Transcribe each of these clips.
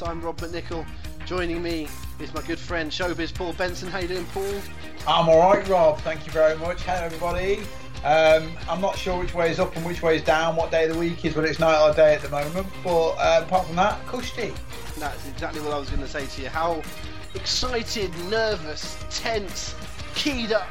Podcast. I'm Rob McNichol. Joining me is my good friend Showbiz Paul Benson. How you doing, Paul? I'm all right, Rob. Thank you very much. Hello, everybody. Um, I'm not sure which way is up and which way is down, what day of the week is, but it's night or day at the moment. But uh, apart from that, cushy. That's exactly what I was going to say to you. How excited, nervous, tense, keyed up.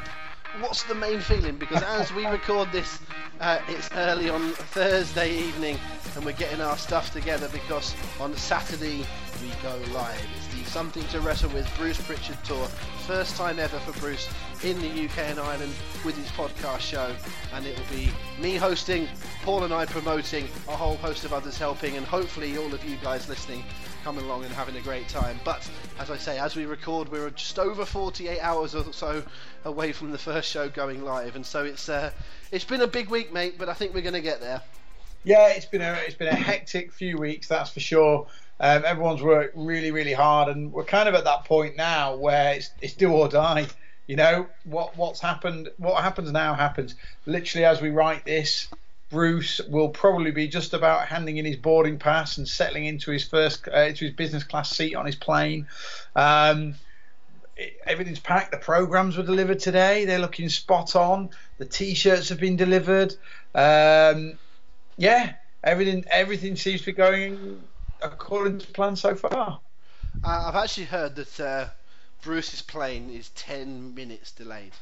What's the main feeling? Because as we record this, uh, it's early on Thursday evening, and we're getting our stuff together because on Saturday we go live. It's the Something to Wrestle with Bruce Prichard tour. First time ever for Bruce in the UK and Ireland with his podcast show, and it will be me hosting, Paul and I promoting, a whole host of others helping, and hopefully all of you guys listening coming along and having a great time. But as I say, as we record, we're just over 48 hours or so away from the first show going live, and so it's uh, it's been a big week, mate. But I think we're going to get there. Yeah, it's been a it's been a hectic few weeks, that's for sure. Um, everyone's worked really, really hard, and we're kind of at that point now where it's it's do or die. You know what what's happened? What happens now happens. Literally, as we write this, Bruce will probably be just about handing in his boarding pass and settling into his first uh, into his business class seat on his plane. Um, everything's packed. The programs were delivered today. They're looking spot on. The t-shirts have been delivered. Um, yeah, everything everything seems to be going according to plan so far. Uh, I've actually heard that uh, Bruce's plane is 10 minutes delayed.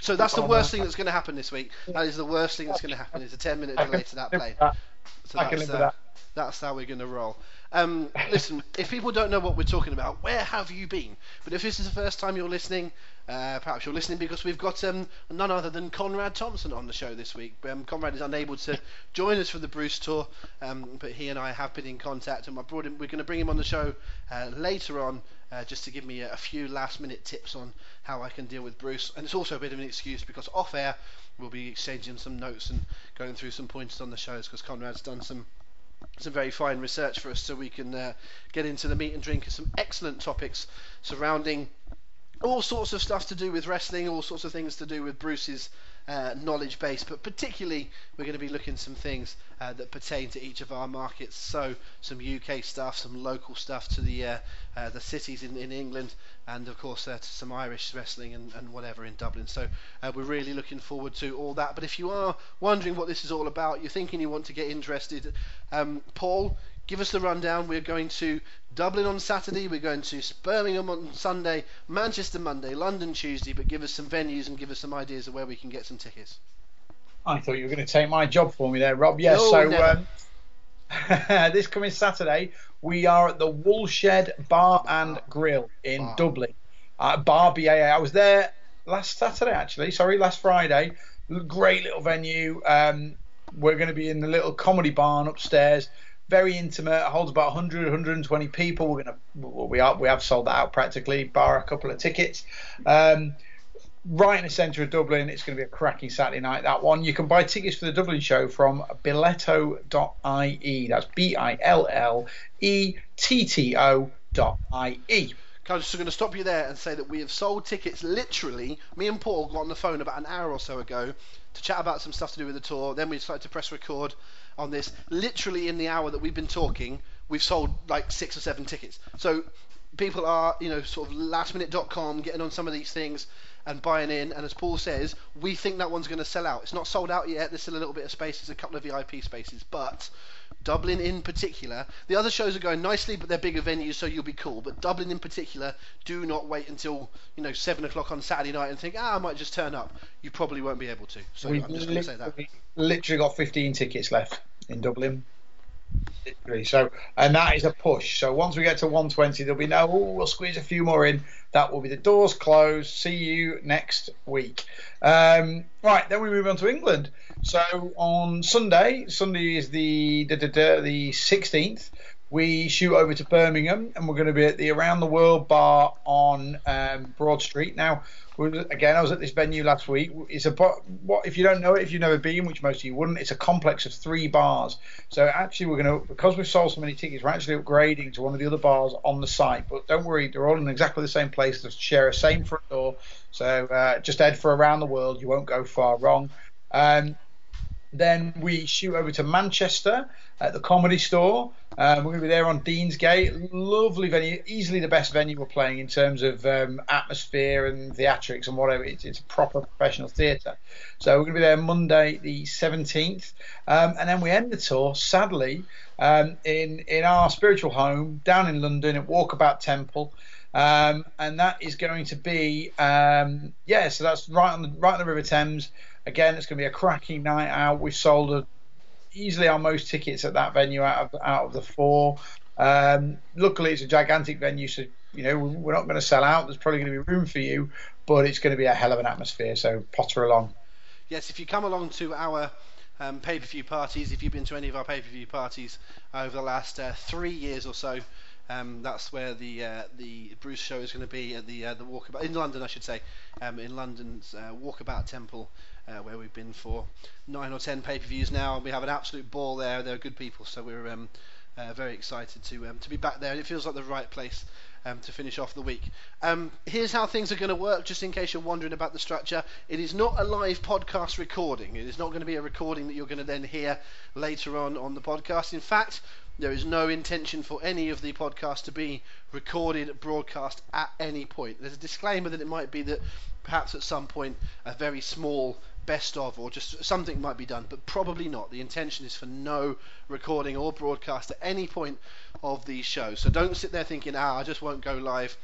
So that's the Oh, worst thing that's going to happen this week. That is the worst thing that's going to happen. Is a 10 minute delay to that that. So that's, uh, that. that's how we're going to roll. Um, listen, if people don't know what we're talking about, where have you been? But if this is the first time you're listening, uh, perhaps you're listening because we've got um, none other than Conrad Thompson on the show this week. Um, Conrad is unable to join us for the Bruce tour, um, but he and I have been in contact, and I brought him, we're going to bring him on the show uh, later on. Uh, just to give me a, a few last minute tips on how I can deal with Bruce, and it's also a bit of an excuse because off air we'll be exchanging some notes and going through some pointers on the shows because Conrad's done some some very fine research for us so we can uh, get into the meat and drink of some excellent topics surrounding all sorts of stuff to do with wrestling, all sorts of things to do with Bruce's uh, knowledge base, but particularly we're going to be looking some things uh, that pertain to each of our markets. So some UK stuff, some local stuff to the uh, uh, the cities in, in England, and of course uh, some Irish wrestling and, and whatever in Dublin. So uh, we're really looking forward to all that. But if you are wondering what this is all about, you're thinking you want to get interested, um, Paul, give us the rundown. We're going to Dublin on Saturday, we're going to Birmingham on Sunday, Manchester Monday, London Tuesday, but give us some venues and give us some ideas of where we can get some tickets. I thought you were going to take my job for me there, Rob. Yes. No, so um, this coming Saturday, we are at the Woolshed Bar and Grill in Bar. Dublin. Uh, Bar BAA. I was there last Saturday, actually. Sorry, last Friday. Great little venue. Um, we're going to be in the little comedy barn upstairs. Very intimate. Holds about 100, 120 people. We're going to. Well, we are. We have sold that out practically. Bar a couple of tickets. Um, right in the centre of Dublin. It's going to be a cracking Saturday night, that one. You can buy tickets for the Dublin show from billetto.ie. That's B I L L E T T O dot I E. I'm just going to stop you there and say that we have sold tickets literally. Me and Paul got on the phone about an hour or so ago to chat about some stuff to do with the tour. Then we decided to press record on this. Literally in the hour that we've been talking, we've sold like six or seven tickets. So people are, you know, sort of lastminute.com getting on some of these things and buying in. And as Paul says, we think that one's going to sell out. It's not sold out yet. There's still a little bit of space. There's a couple of VIP spaces, but Dublin in particular. The other shows are going nicely, but they're bigger venues, so you'll be cool. But Dublin in particular, do not wait until you know seven o'clock on Saturday night and think, ah, I might just turn up. You probably won't be able to. So We've I'm just going to say that. literally, literally got 15 tickets left in Dublin. So, and that is a push. So once we get to 120, there'll be no, oh, we'll squeeze a few more in. That will be the doors closed. See you next week. Um, right, then we move on to England. So on Sunday, Sunday is the the, the, the 16th we shoot over to Birmingham and we're going to be at the Around the World bar on um, Broad Street. Now, again, I was at this venue last week. It's a what if you don't know it, if you've never been, which most of you wouldn't. It's a complex of three bars. So actually, we're going to because we've sold so many tickets, we're actually upgrading to one of the other bars on the site. But don't worry, they're all in exactly the same place. They share a same front door. So uh, just head for Around the World. You won't go far wrong. Um, then we shoot over to Manchester at the Comedy Store. Um, we're going to be there on Deansgate. Lovely venue, easily the best venue we're playing in terms of um, atmosphere and theatrics and whatever. It's, it's a proper professional theatre. So we're going to be there Monday the 17th. Um, and then we end the tour, sadly, um, in, in our spiritual home down in London at Walkabout Temple. Um, and that is going to be, um, yeah, so that's right on the, right on the River Thames. Again, it's going to be a cracking night out. We've sold a, easily our most tickets at that venue out of out of the four. Um, luckily, it's a gigantic venue, so you know we're not going to sell out. There's probably going to be room for you, but it's going to be a hell of an atmosphere. So potter along. Yes, if you come along to our um, pay-per-view parties, if you've been to any of our pay-per-view parties over the last uh, three years or so, um, that's where the uh, the Bruce show is going to be at the uh, the Walkabout in London, I should say, um, in London's uh, Walkabout Temple, uh, where we've been for nine or ten pay-per-views now. And we have an absolute ball there. They're good people, so we're um, uh, very excited to um, to be back there. And it feels like the right place um, to finish off the week. Um, here's how things are going to work, just in case you're wondering about the structure. It is not a live podcast recording. It is not going to be a recording that you're going to then hear later on on the podcast. In fact, there is no intention for any of the podcast to be recorded, broadcast at any point. There's a disclaimer that it might be that perhaps at some point a very small best of or just something might be done, but probably not. The intention is for no recording or broadcast at any point of these shows. So don't sit there thinking, ah, I just won't go live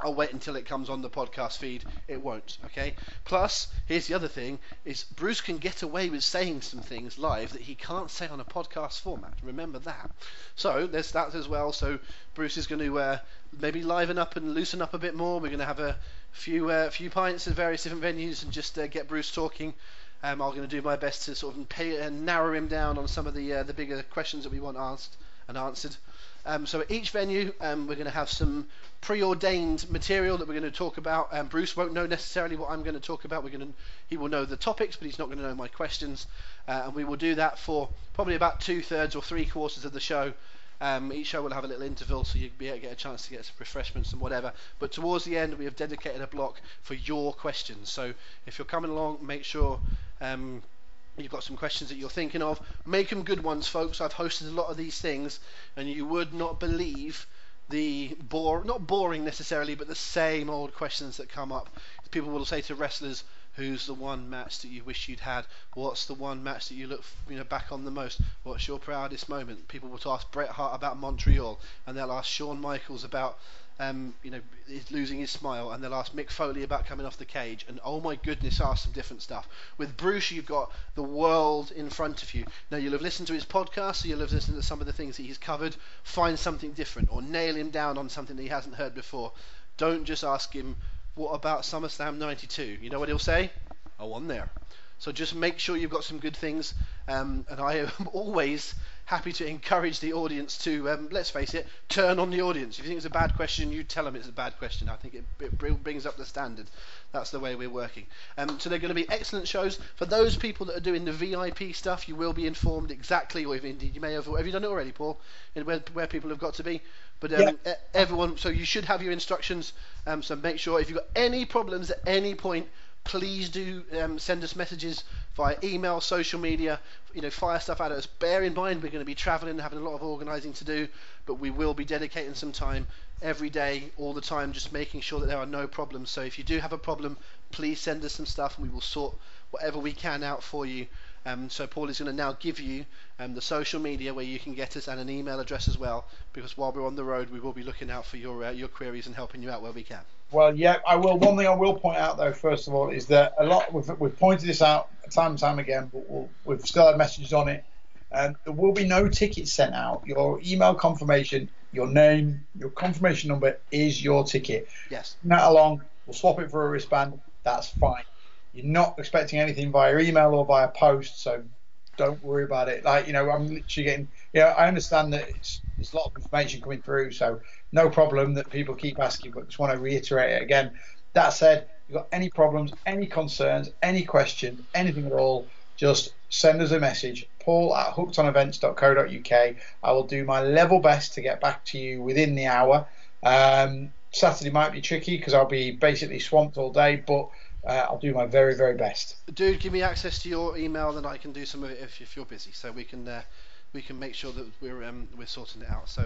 I'll wait until it comes on the podcast feed. It won't, okay? Plus, here's the other thing: is Bruce can get away with saying some things live that he can't say on a podcast format. Remember that. So there's that as well. So Bruce is going to uh, maybe liven up and loosen up a bit more. We're going to have a few uh, few pints at various different venues and just uh, get Bruce talking. Um, I'm going to do my best to sort of pay, uh, narrow him down on some of the uh, the bigger questions that we want asked and answered. Um, so at each venue, um, we're going to have some preordained material that we're going to talk about. Um, Bruce won't know necessarily what I'm going to talk about. We're going to, he will know the topics, but he's not going to know my questions. Uh, and we will do that for probably about two thirds or three quarters of the show. Um, each show will have a little interval, so you'll be able to get a chance to get some refreshments and whatever. But towards the end, we have dedicated a block for your questions. So if you're coming along, make sure um, you've got some questions that you're thinking of. Make them good ones, folks. I've hosted a lot of these things, and you would not believe the bore not boring necessarily, but the same old questions that come up. People will say to wrestlers, "Who's the one match that you wish you'd had? What's the one match that you look you know back on the most? What's your proudest moment?" People will ask Bret Hart about Montreal, and they'll ask Shawn Michaels about um, you know, losing his smile, and they'll ask Mick Foley about coming off the cage, and oh my goodness, ask some different stuff. With Bruce, you've got the world in front of you. Now, you'll have listened to his podcast, so you'll have listened to some of the things that he's covered. Find something different, or nail him down on something that he hasn't heard before. Don't just ask him, what about SummerSlam 92? You know what he'll say? Oh, on there. So just make sure you've got some good things. Um, and I am always happy to encourage the audience to, um, let's face it, turn on the audience. If you think it's a bad question, you tell them it's a bad question. I think it, it brings up the standard. That's the way we're working. Um, so they're going to be excellent shows. For those people that are doing the VIP stuff, you will be informed exactly, or if indeed you may have, have you done it already, Paul, where, where people have got to be. But um, yeah. everyone, so you should have your instructions. Um, so make sure if you've got any problems at any point, please do um, send us messages via email, social media, you know, fire stuff at us. Bear in mind we're going to be traveling and having a lot of organising to do, but we will be dedicating some time every day, all the time, just making sure that there are no problems. So if you do have a problem, please send us some stuff and we will sort whatever we can out for you. Um, so Paul is going to now give you um, the social media where you can get us and an email address as well, because while we're on the road, we will be looking out for your uh, your queries and helping you out where we can. Well, yeah, I will. One thing I will point out, though, first of all, is that a lot we've, we've pointed this out time and time again, but we have still had messages on it. Um, there will be no tickets sent out. Your email confirmation, your name, your confirmation number is your ticket. Yes. That along. We'll swap it for a wristband. That's fine. You're not expecting anything via email or via post, so don't worry about it. Like you know, I'm literally getting. Yeah, I understand that it's it's a lot of information coming through, so no problem that people keep asking. But just want to reiterate it again. That said, if you've got any problems, any concerns, any questions, anything at all, just send us a message. Paul at hookedonevents.co.uk. I will do my level best to get back to you within the hour. Um, Saturday might be tricky because I'll be basically swamped all day, but uh, I'll do my very, very best. Dude, give me access to your email, then I can do some of it if, if you're busy, so we can uh, we can make sure that we're um, we're sorting it out. So,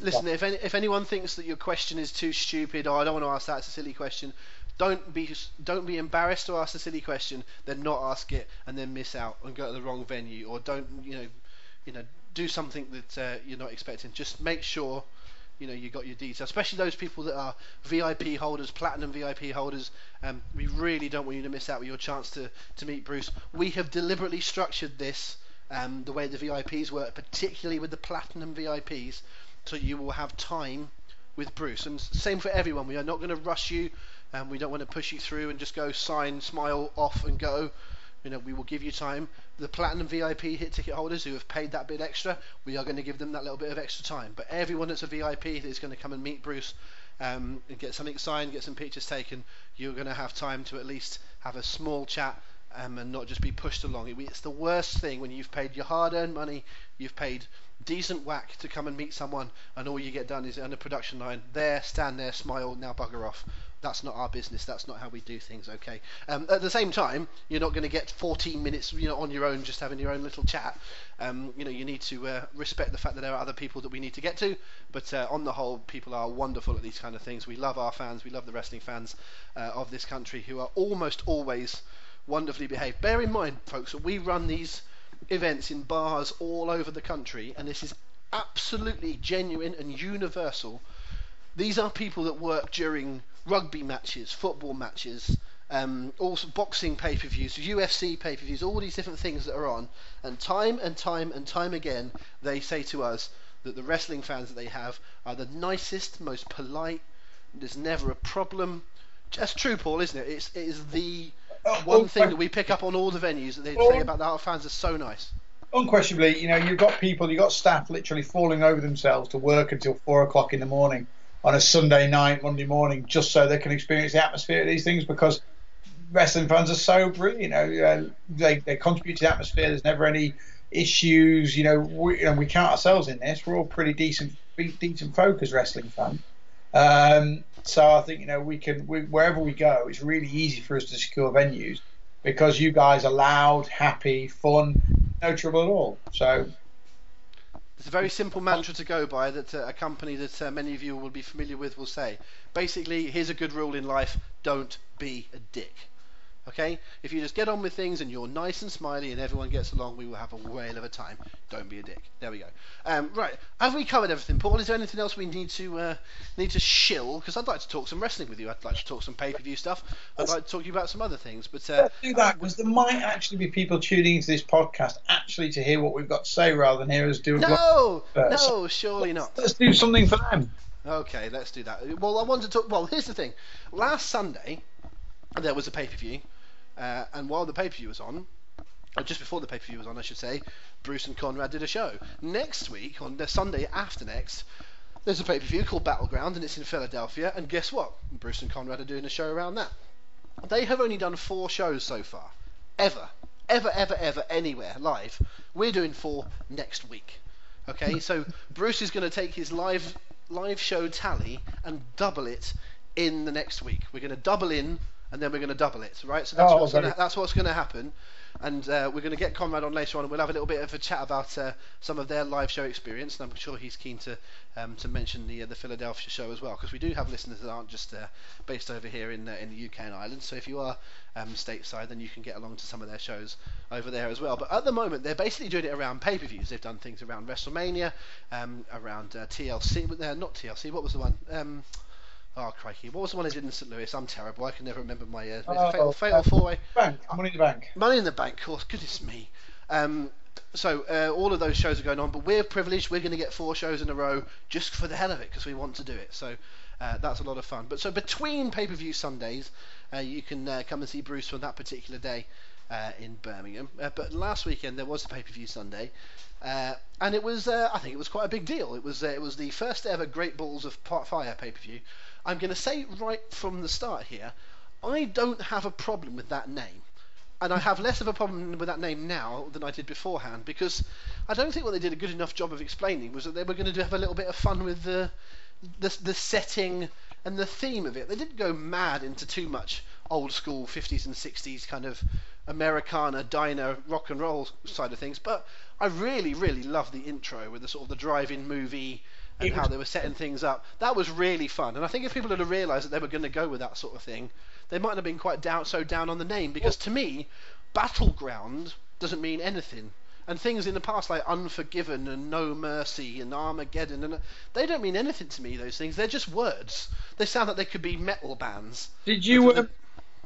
listen, if any, if anyone thinks that your question is too stupid, or I don't want to ask that, it's a silly question. Don't be don't be embarrassed to ask a silly question, then not ask it, and then miss out and go to the wrong venue, or don't you know, you know, do something that uh, you're not expecting. Just make sure you know you got your details, especially those people that are VIP holders, platinum VIP holders. Um, we really don't want you to miss out with your chance to to meet Bruce. We have deliberately structured this um, the way the VIPs work, particularly with the platinum VIPs, so you will have time with Bruce. And same for everyone. We are not going to rush you, and we don't want to push you through and just go sign, smile, off, and go. You know, we will give you time. The platinum VIP hit ticket holders who have paid that bit extra, we are going to give them that little bit of extra time. But everyone that's a VIP is going to come and meet Bruce um, and get something signed, get some pictures taken, you're going to have time to at least have a small chat um, and not just be pushed along. It's the worst thing when you've paid your hard-earned money, you've paid decent whack to come and meet someone, and all you get done is on a production line, there, stand there, smile, now bugger off. That's not our business. That's not how we do things. Okay. Um, at the same time, you're not going to get 14 minutes, you know, on your own, just having your own little chat. Um, you know, you need to uh, respect the fact that there are other people that we need to get to. But uh, on the whole, people are wonderful at these kind of things. We love our fans. We love the wrestling fans uh, of this country, who are almost always wonderfully behaved. Bear in mind, folks, that we run these events in bars all over the country, and this is absolutely genuine and universal. These are people that work during rugby matches, football matches, um, also boxing pay-per-views, UFC pay-per-views, all these different things that are on, and time and time and time again, they say to us that the wrestling fans that they have are the nicest, most polite. There's never a problem. That's true, Paul, isn't it? It's it is the Oh, one thing that we pick up on all the venues that they say about that our fans are so nice. Unquestionably, you know, you've got people, you've got staff literally falling over themselves to work until four o'clock in the morning on a Sunday night, Monday morning, just so they can experience the atmosphere of these things because wrestling fans are so brilliant. You know, uh, they, they contribute to the atmosphere. There's never any issues. You know, we, you know, we count ourselves in this. We're all pretty decent, decent folk as wrestling fans. Um, so I think you know we can we, wherever we go, it's really easy for us to secure venues because you guys are loud, happy, fun, no trouble at all. So it's a very simple mantra to go by that uh, a company that uh, many of you will be familiar with will say. Basically, here's a good rule in life: don't be a dick. Okay? If you just get on with things and you're nice and smiley and everyone gets along, we will have a whale of a time. Don't be a dick. There we go. Um, right. Have we covered everything, Paul? Is there anything else we need to uh, need to shill? Because I'd like to talk some wrestling with you. I'd like to talk some pay-per-view stuff. I'd like to talk to you about some other things. But uh, let's do that because there might actually be people tuning into this podcast actually to hear what we've got to say rather than hear us do a no, no, surely not. Let's do something for them. Okay, let's do that. Well, I want to talk. Well, here's the thing. Last Sunday, there was a pay per view, uh, and while the pay per view was on, or just before the pay per view was on, I should say, Bruce and Conrad did a show. Next week, on the Sunday after next, there's a pay per view called Battleground, and it's in Philadelphia. And guess what? Bruce and Conrad are doing a show around that. They have only done four shows so far, ever, ever, ever, ever, anywhere live. We're doing four next week. Okay, so Bruce is going to take his live live show tally and double it in the next week. We're going to double in and then we're going to double it, right? So that's Oh, what's gonna, that's what's going to happen. And uh, we're going to get Conrad on later on, and we'll have a little bit of a chat about uh, some of their live show experience. And I'm sure he's keen to um, to mention the uh, the Philadelphia show as well, because we do have listeners that aren't just uh, based over here in uh, in the UK and Ireland. So if you are um, stateside, then you can get along to some of their shows over there as well. But at the moment, they're basically doing it around pay-per-views. They've done things around WrestleMania, um, around uh, TLC, not TLC. What was the one? Oh crikey! What was the one I did in St. Louis? I'm terrible. I can never remember my uh, Oh, fatal, fatal uh, four way. Bank, money in the bank. Money in the Bank, of course. Goodness me. Um, so uh, all of those shows are going on, but we're privileged. We're going to get four shows in a row just for the hell of it because we want to do it. So uh, that's a lot of fun. But so between pay-per-view Sundays, uh, you can uh, come and see Bruce for that particular day uh, in Birmingham. Uh, but last weekend there was a pay-per-view Sunday, and it was I think it was quite a big deal. It was it was the first ever Great Balls of Fire pay-per-view. I'm going to say right from the start here, I don't have a problem with that name and I have less of a problem with that name now than I did beforehand because I don't think what they did a good enough job of explaining was that they were going to have a little bit of fun with the the, the setting and the theme of it. They didn't go mad into too much old school 50s and 60s kind of Americana diner rock and roll side of things, but I really really love the intro with the sort of the drive-in movie and how they were setting things up. That was really fun, and I think if people had realised that they were going to go with that sort of thing, they might have been quite down so down on the name because to me, battleground doesn't mean anything. And things in the past like Unforgiven and No Mercy and Armageddon and they don't mean anything to me. Those things they're just words. They sound like they could be metal bands. Did you uh,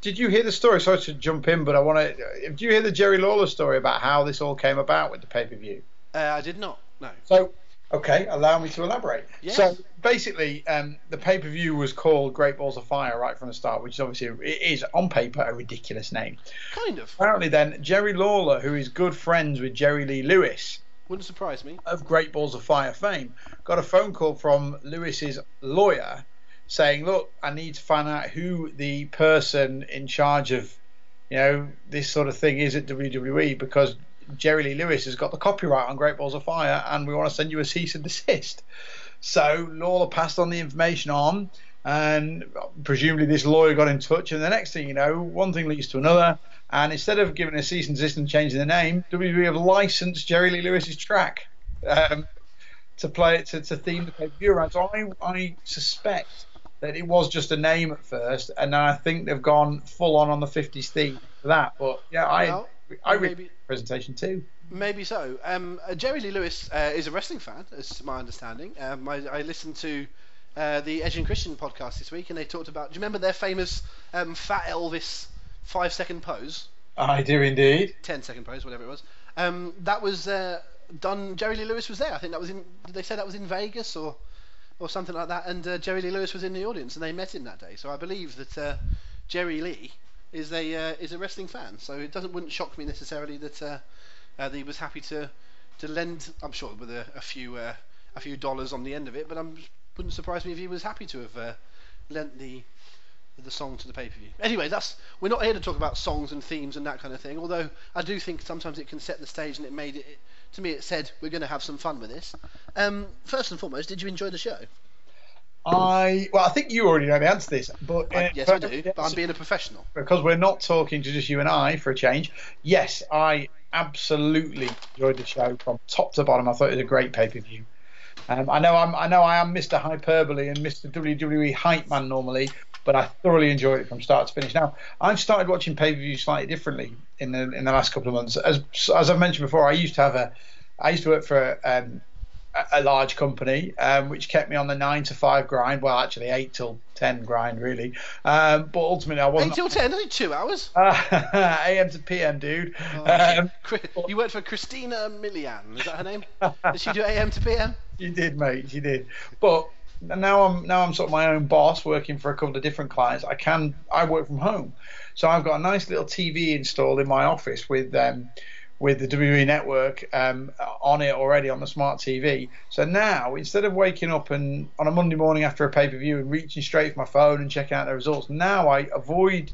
did you hear the story? Sorry to jump in, but I want to. Did you hear the Jerry Lawler story about how this all came about with the pay per view? Uh, I did not. No. So Okay, allow me to elaborate. Yes. So basically, um, the pay per view was called Great Balls of Fire right from the start, which is obviously it is on paper a ridiculous name. Kind of. Apparently, then Jerry Lawler, who is good friends with Jerry Lee Lewis, wouldn't surprise me, of Great Balls of Fire fame, got a phone call from Lewis's lawyer saying, "Look, I need to find out who the person in charge of." You know, this sort of thing is at WWE because Jerry Lee Lewis has got the copyright on Great Balls of Fire, and we want to send you a cease and desist. So Lawler passed on the information on, and presumably this lawyer got in touch. And the next thing you know, one thing leads to another, and instead of giving a cease and desist and changing the name, WWE have licensed Jerry Lee Lewis's track um, to play it to, to theme the pay per view around. So I, I suspect that it was just a name at first, and then I think they've gone full on on the 50s theme for that. But yeah, I. Well, I read the presentation too. Maybe so. Um, uh, Jerry Lee Lewis uh, is a wrestling fan, as my understanding. Um, I, I, listened to uh, the Edge and Christian podcast this week, and they talked about. Do you remember their famous um, Fat Elvis five second pose? I do indeed. Ten second pose, whatever it was. Um, that was uh, done. Jerry Lee Lewis was there. I think that was in. Did they say that was in Vegas or or something like that? And uh, Jerry Lee Lewis was in the audience, and they met him that day. So I believe that uh, Jerry Lee is a uh, is a wrestling fan, so it doesn't wouldn't shock me necessarily that uh, uh, that he was happy to to lend. I'm sure with a, a few uh, a few dollars on the end of it, but I'm wouldn't surprise me if he was happy to have uh, lent the the song to the pay per view. Anyway, that's we're not here to talk about songs and themes and that kind of thing. Although I do think sometimes it can set the stage, and it made it. it to me, it said we're going to have some fun with this. Um, first and foremost, did you enjoy the show? I well, I think you already know the answer to this, but uh, yes, I do. But I'm being a professional because we're not talking to just you and I for a change. Yes, I absolutely enjoyed the show from top to bottom. I thought it was a great pay per view. Um, I know I'm I know I am Mr. Hyperbole and Mr. WWE hype man normally, but I thoroughly enjoyed it from start to finish. Now I've started watching pay per view slightly differently in the in the last couple of months. As as I've mentioned before, I used to have a I used to work for um, a large company, um, which kept me on the nine to five grind. Well, actually, eight till ten grind, really. Um, but ultimately, I wasn't. Eight till ten, only two hours. Uh, AM to PM, dude. Oh, um, you worked for Christina Milian, is that her name? did she do AM to PM? She did, mate. She did. But now I'm now I'm sort of my own boss, working for a couple of different clients. I can I work from home, so I've got a nice little TV installed in my office with. Um, with the WWE network um, on it already on the smart TV. So now, instead of waking up and on a Monday morning after a pay per view and reaching straight for my phone and checking out the results, now I avoid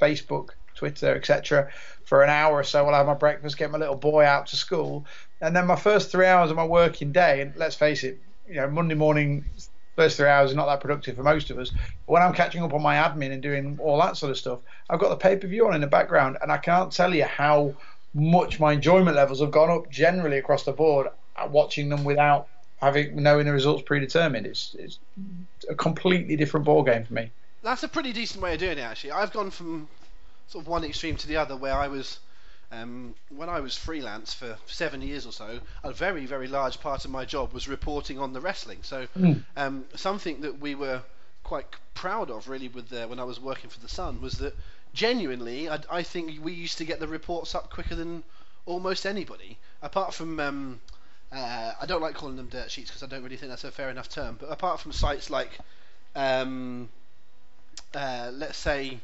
Facebook, Twitter, etc. for an hour or so while I have my breakfast, get my little boy out to school, and then my first three hours of my working day. And let's face it, you know, Monday morning. First three hours are not that productive for most of us. But when I'm catching up on my admin and doing all that sort of stuff, I've got the pay per view on in the background, and I can't tell you how much my enjoyment levels have gone up generally across the board watching them without having knowing the results predetermined. It's it's a completely different ball game for me. That's a pretty decent way of doing it, actually. I've gone from sort of one extreme to the other, where I was. Um, when I was freelance for seven years or so, a very, very large part of my job was reporting on the wrestling. So, mm. um, something that we were quite proud of, really, with the, when I was working for the Sun, was that genuinely, I, I think we used to get the reports up quicker than almost anybody, apart from um, uh, I don't like calling them dirt sheets because I don't really think that's a fair enough term. But apart from sites like, um, uh, let's say,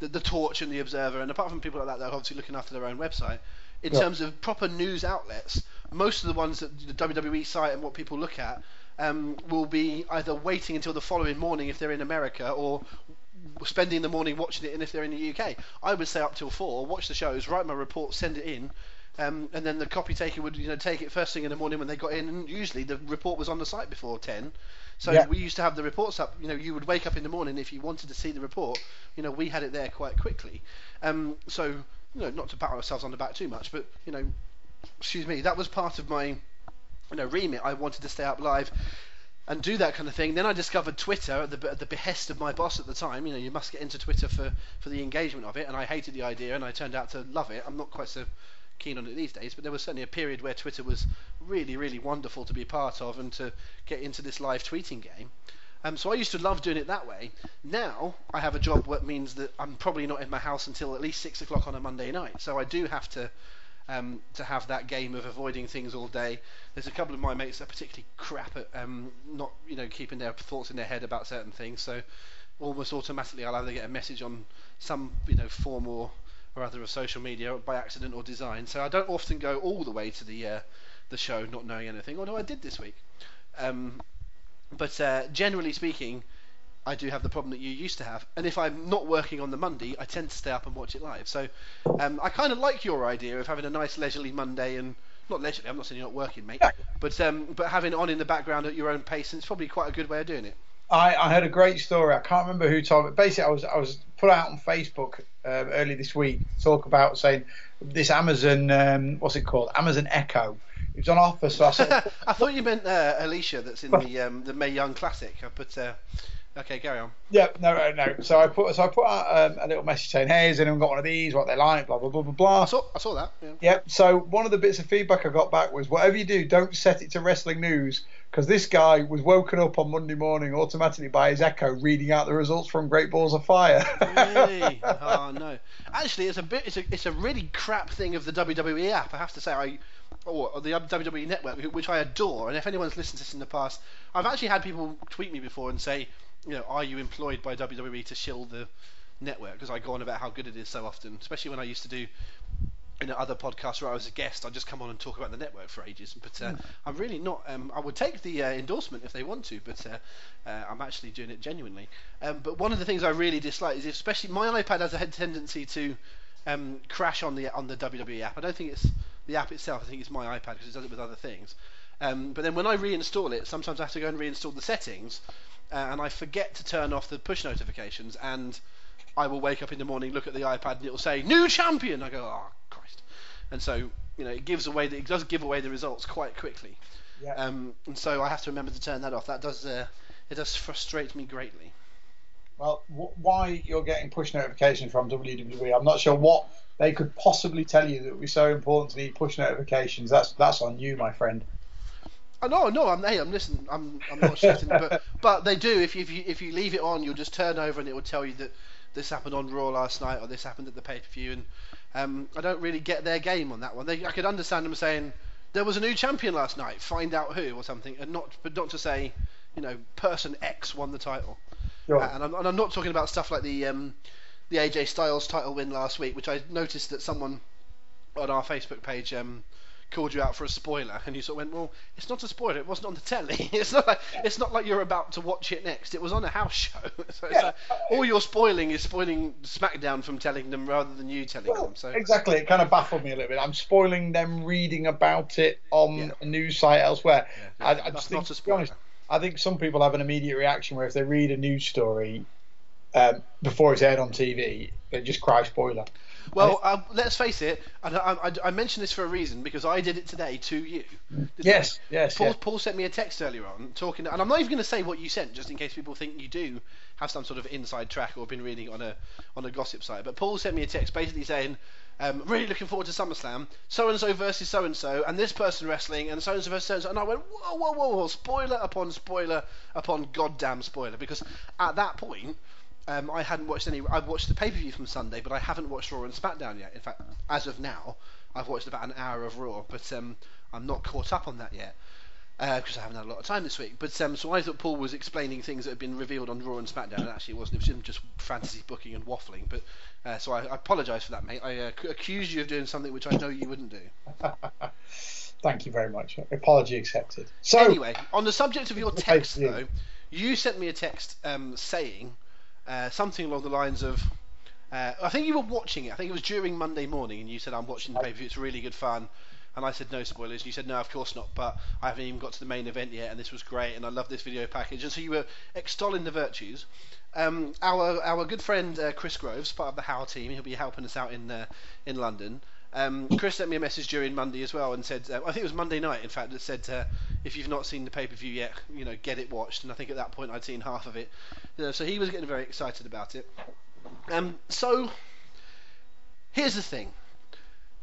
the, the Torch and the Observer, and apart from people like that that are obviously looking after their own website, in Yeah. terms of proper news outlets, most of the ones that the WWE site and what people look at um, will be either waiting until the following morning if they're in America or spending the morning watching it and if they're in the UK. I would stay up till four, watch the shows, write my report, send it in. Um, and then the copy taker would, you know, take it first thing in the morning when they got in, and usually the report was on the site before ten. So Yeah. we used to have the reports up. You know, you would wake up in the morning if you wanted to see the report. You know, we had it there quite quickly. Um, so you know, not to pat ourselves on the back too much, but you know, excuse me, that was part of my, you know, remit. I wanted to stay up live and do that kind of thing. Then I discovered Twitter at the, at the behest of my boss at the time. You know, you must get into Twitter for, for the engagement of it, and I hated the idea, and I turned out to love it. I'm not quite so keen on it these days, but there was certainly a period where Twitter was really, really wonderful to be part of and to get into this live tweeting game. Um, so I used to love doing it that way. Now I have a job that means that I'm probably not in my house until at least six o'clock on a Monday night. So I do have to um, to have that game of avoiding things all day. There's a couple of my mates that are particularly crap at um, not you know keeping their thoughts in their head about certain things. So almost automatically I'll either get a message on some you know form or or other of social media by accident or design. So I don't often go all the way to the uh, the show not knowing anything. Although I did this week. Um, but uh, generally speaking, I do have the problem that you used to have. And if I'm not working on the Monday, I tend to stay up and watch it live. So um, I kind of like your idea of having a nice leisurely Monday and not leisurely. I'm not saying you're not working, mate. But um, but having it on in the background at your own pace, and it's probably quite a good way of doing it. I, I heard a great story. I can't remember who told me. Basically, I was I was put out on Facebook um, early this week talk about saying this Amazon um, what's it called Amazon Echo. It was on offer, so I of I thought you meant uh, Alicia, that's in the um, the Mae Young Classic. But uh, okay, carry on. Yeah, no, no, no. So I put so I put out um, a little message saying, "Hey, has anyone got one of these? What they like? Blah blah blah blah blah." I saw I saw that. Yeah. Yep. So one of the bits of feedback I got back was, whatever you do, don't set it to wrestling news because this guy was woken up on Monday morning automatically by his Echo reading out the results from Great Balls of Fire. really? Oh no. Actually, it's a bit. It's a. It's a really crap thing of the WWE app. I have to say, I. Or the WWE Network, which I adore. And if anyone's listened to this in the past, I've actually had people tweet me before and say, you know, are you employed by WWE to shill the network? Because I go on about how good it is so often, especially when I used to do in other podcasts where I was a guest, I'd just come on and talk about the network for ages. But uh, I'm really not. Um, I would take the uh, endorsement if they want to, but uh, uh, I'm actually doing it genuinely. Um, but one of the things I really dislike is, especially my iPad has a tendency to um, crash on the on the WWE app. I don't think it's the app itself. I think it's my iPad because it does it with other things. Um, but then when I reinstall it, sometimes I have to go and reinstall the settings, uh, and I forget to turn off the push notifications, and I will wake up in the morning, look at the iPad, and it will say new champion. I go, oh Christ, and so you know it gives away the, it does give away the results quite quickly, Yeah. um, and so I have to remember to turn that off. That does uh, it does frustrate me greatly. Well, wh- why you're getting push notifications from WWE, I'm not sure what they could possibly tell you that would be so important to need push notifications. That's that's on you, my friend. Oh, no, no, I'm hey, I'm listening. I'm I'm not shitting, but but they do. If you, if you if you leave it on, you'll just turn over and it will tell you that this happened on Raw last night or this happened at the pay per view. And um, I don't really get their game on that one. They, I could understand them saying there was a new champion last night. Find out who or something, and not but not to say you know person X won the title. Sure. Uh, and, I'm, and I'm not talking about stuff like the um, the AJ Styles title win last week, which I noticed that someone on our Facebook page um, called you out for a spoiler, and you sort of went, "Well, it's not a spoiler. It wasn't on the telly. it's not like it's not like you're about to watch it next. It was on a house show. so it's Yeah. like, all you're spoiling is spoiling SmackDown from telling them rather than you telling Well, them. So exactly, it kind of baffled me a little bit. I'm spoiling them reading about it on Yeah. a news site elsewhere. Yeah, I, I that's just think, not a be honest, spoiler. I think some people have an immediate reaction where if they read a news story um, before it's aired on TV, they just cry spoiler. Well, uh, let's face it. And I, I, I mention this for a reason because I did it today to you. Yes, yes, Paul, yes. Paul sent me a text earlier on talking, and I'm not even going to say what you sent, just in case people think you do have some sort of inside track or been reading on a on a gossip site. But Paul sent me a text basically saying, um, "Really looking forward to SummerSlam. So and so versus so and so, and this person wrestling, and so and so versus so and so." And I went, "Whoa, whoa, whoa, whoa! Spoiler upon spoiler upon goddamn spoiler!" Because at that point. Um, I hadn't watched any. I've watched the pay per view from Sunday, but I haven't watched Raw and SmackDown yet. In fact, as of now, I've watched about an hour of Raw, but um, I'm not caught up on that yet because uh, I haven't had a lot of time this week. But um, so I thought Paul was explaining things that had been revealed on Raw and SmackDown, and actually it wasn't. It was just fantasy booking and waffling. But uh, so I, I apologise for that, mate. I uh, accused you of doing something which I know you wouldn't do. Thank you very much. Apology accepted. So anyway, on the subject of your text, though, you sent me a text um, saying uh, something along the lines of. Uh, I think you were watching it. I think it was during Monday morning, and you said, "I'm watching the pay per view. It's really good fun." And I said no spoilers. And you said no, of course not. But I haven't even got to the main event yet, and this was great, and I love this video package. And so you were extolling the virtues. Um, our our good friend uh, Chris Groves, part of the How team, he'll be helping us out in uh, in London. Um, Chris sent me a message during Monday as well and said, uh, I think it was Monday night, in fact, that said, uh, if you've not seen the pay per view yet, you know, get it watched. And I think at that point I'd seen half of it, uh, so he was getting very excited about it. Um, so here's the thing: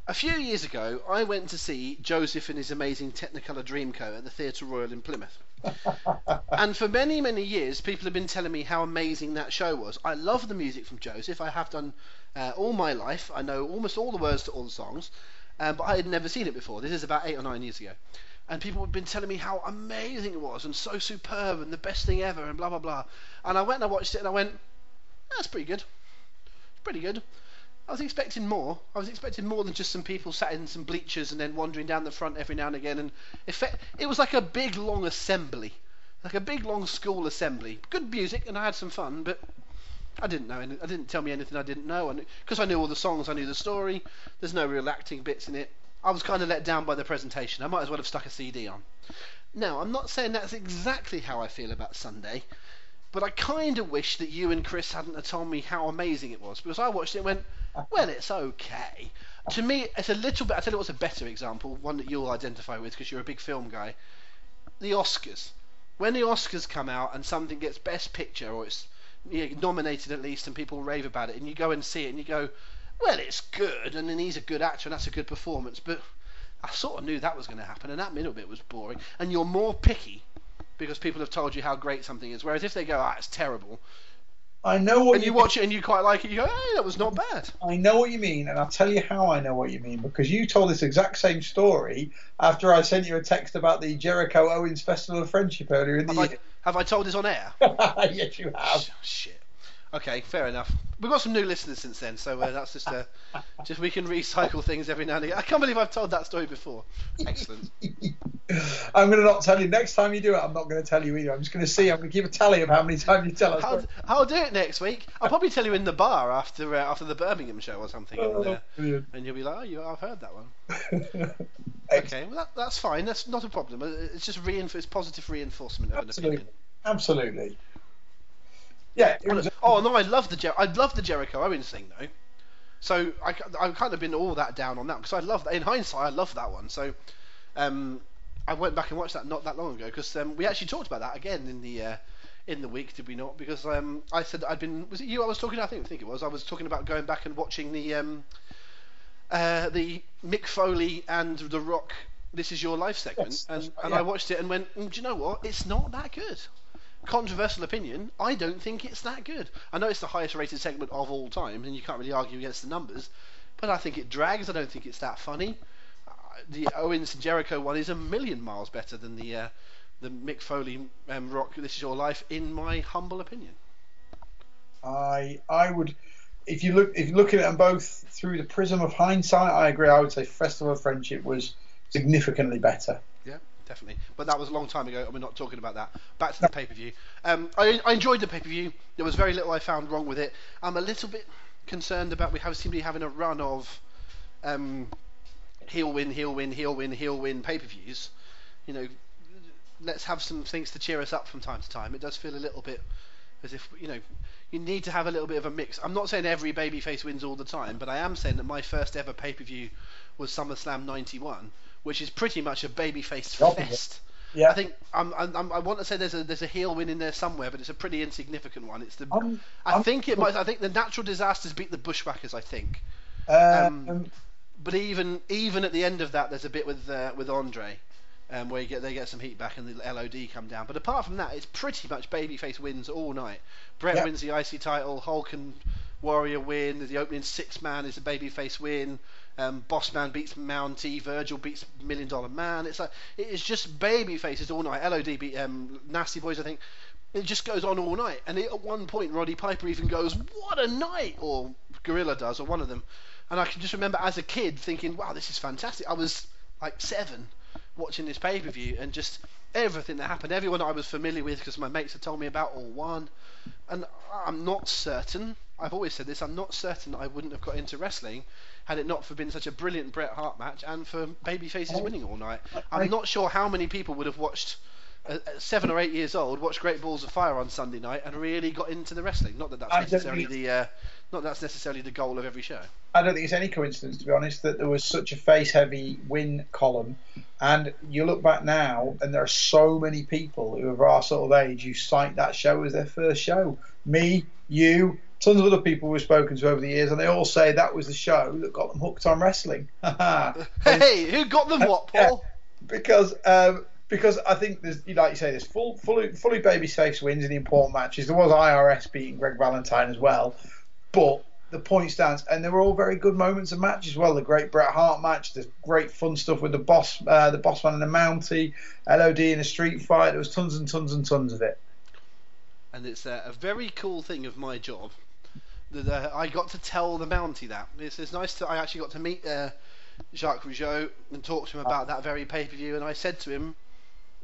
a few years ago, I went to see Joseph and his amazing Technicolor Dreamcoat at the Theatre Royal in Plymouth. and for many, many years, people have been telling me how amazing that show was. I love the music from Joseph. I have done uh, all my life. I know almost all the words to all the songs, um, but I had never seen it before. This is about eight or nine years ago. And people have been telling me how amazing it was and so superb and the best thing ever and blah, blah, blah. And I went and I watched it and I went, that's pretty good. Pretty good. I was expecting more. I was expecting more than just some people sat in some bleachers and then wandering down the front every now and again. And effect, it was like a big long assembly, like a big long school assembly. Good music, and I had some fun, but I didn't know. Any, I didn't tell me anything I didn't know. Because I knew all the songs, I knew the story. There's no real acting bits in it. I was kind of let down by the presentation. I might as well have stuck a CD on. Now, I'm not saying that's exactly how I feel about Sunday, but I kind of wish that you and Chris hadn't told me how amazing it was because I watched it and went, well, it's okay. To me, it's a little bit. I tell you what's a better example, one that you'll identify with because you're a big film guy. The Oscars. When the Oscars come out and something gets Best Picture or it's nominated at least and people rave about it, and you go and see it and you go, well, it's good, and then he's a good actor and that's a good performance, but I sort of knew that was going to happen, and that middle bit was boring. And you're more picky because people have told you how great something is. Whereas if they go, ah, it's terrible, I know what and you, you watch it and you quite like it, you go, hey, that was not bad. I know what you mean, and I'll tell you how I know what you mean because you told this exact same story after I sent you a text about the Jericho Owens Festival of Friendship earlier in the Have year. I, have I told this on air? yes, you have. Sh- Shit. Okay, fair enough. We've got some new listeners since then, so uh, that's just uh, just we can recycle things every now and again. I can't believe I've told that story before. Excellent. I'm going to not tell you. Next time you do it, I'm not going to tell you either. I'm just going to see. I'm going to keep a tally of how many times you tell us. I'll, I'll do it next week. I'll probably tell you in the bar after uh, after the Birmingham show or something, and, uh, Oh, brilliant. and you'll be like, oh, you, I've heard that one. Okay, well that, that's fine. That's not a problem. Uh, It's just reinf- it's positive reinforcement of an Absolutely. opinion. Absolutely. Yeah. Was, Oh no, I love the Jer- I love the Jericho Owens thing though. So I I've kind of been all that down on that because I love that. In hindsight, I love that one. So um, I went back and watched that not that long ago because um, we actually talked about that again in the uh, in the week, did we not? Because um, I said I'd been was it you I was talking? I think I think it was. I was talking about going back and watching the um, uh, the Mick Foley and The Rock. This is your life segment, Yes, and right, and yeah. I watched it and went, mm, do you know what? It's not that good controversial opinion, I don't think it's that good. I know it's the highest rated segment of all time, and you can't really argue against the numbers, but I think it drags. I don't think it's that funny. Uh, the Owens and Jericho one is a million miles better than the uh, the Mick Foley um, Rock. This is your life, in my humble opinion. I I would if you look if you look at them both through the prism of hindsight, I agree. I would say Festival of Friendship was significantly better. Definitely. But that was a long time ago, and we're not talking about that. Back to the pay per view. Um, I, I enjoyed the pay per view. There was very little I found wrong with it. I'm a little bit concerned about we have seem to be having a run of um, heel win, heel win, heel win, heel win pay per views. You know, let's have some things to cheer us up from time to time. It does feel a little bit as if you know you need to have a little bit of a mix. I'm not saying every babyface wins all the time, but I am saying that my first ever pay per view was SummerSlam '91, which is pretty much a babyface fest. Yeah. I think I'm, I'm, I'm- want to say there's a there's a heel win in there somewhere, but it's a pretty insignificant one. It's the I'm- I I'm- think it might. I think the natural disasters beat the bushwhackers. I think, Um, um, but even even at the end of that, there's a bit with uh, with Andre, um, where you get they get some heat back and the LOD come down. But apart from that, it's pretty much babyface wins all night. Bret Yeah. wins the IC title. Hulk and Warrior win. The opening six man is a babyface win. Um, Boss Man beats Mountie. Virgil beats Million Dollar Man. It's like it is just baby faces all night. LOD beat um, Nasty Boys, I think. It just goes on all night. And at one point, Roddy Piper even goes, "What a night!" or Gorilla does, or one of them. And I can just remember as a kid thinking, "Wow, this is fantastic." I was like seven watching this pay per view, and just everything that happened, everyone I was familiar with because my mates had told me about all won. And I'm not certain. I've always said this. I'm not certain I wouldn't have got into wrestling had it not for been such a brilliant Bret Hart match and for babyfaces winning all night. I'm not sure how many people would have watched. Uh, seven or eight years old, watched Great Balls of Fire on Sunday night and really got into the wrestling. Not that that's necessarily the uh, not that's necessarily the goal of every show. I don't think it's any coincidence, to be honest, that there was such a face-heavy win column, and you look back now, and there are so many people who are our sort of age who cite that show as their first show. Me, you, tons of other people we've spoken to over the years, and they all say that was the show that got them hooked on wrestling. hey, who got them what, Paul? Because um, because I think there's like you say, there's full fully fully babyface wins in the important matches. There was IRS beating Greg Valentine as well, but the point stands, and there were all very good moments of match as well. The great Bret Hart match, the great fun stuff with the boss, uh, the boss man and the Mountie, LOD in a street fight. There was tons and tons and tons of it. And it's uh, a very cool thing of my job that uh, I got to tell the Mountie that. It's, it's nice to I actually got to meet uh, Jacques Rougeau and talk to him about that very pay per view. And I said to him,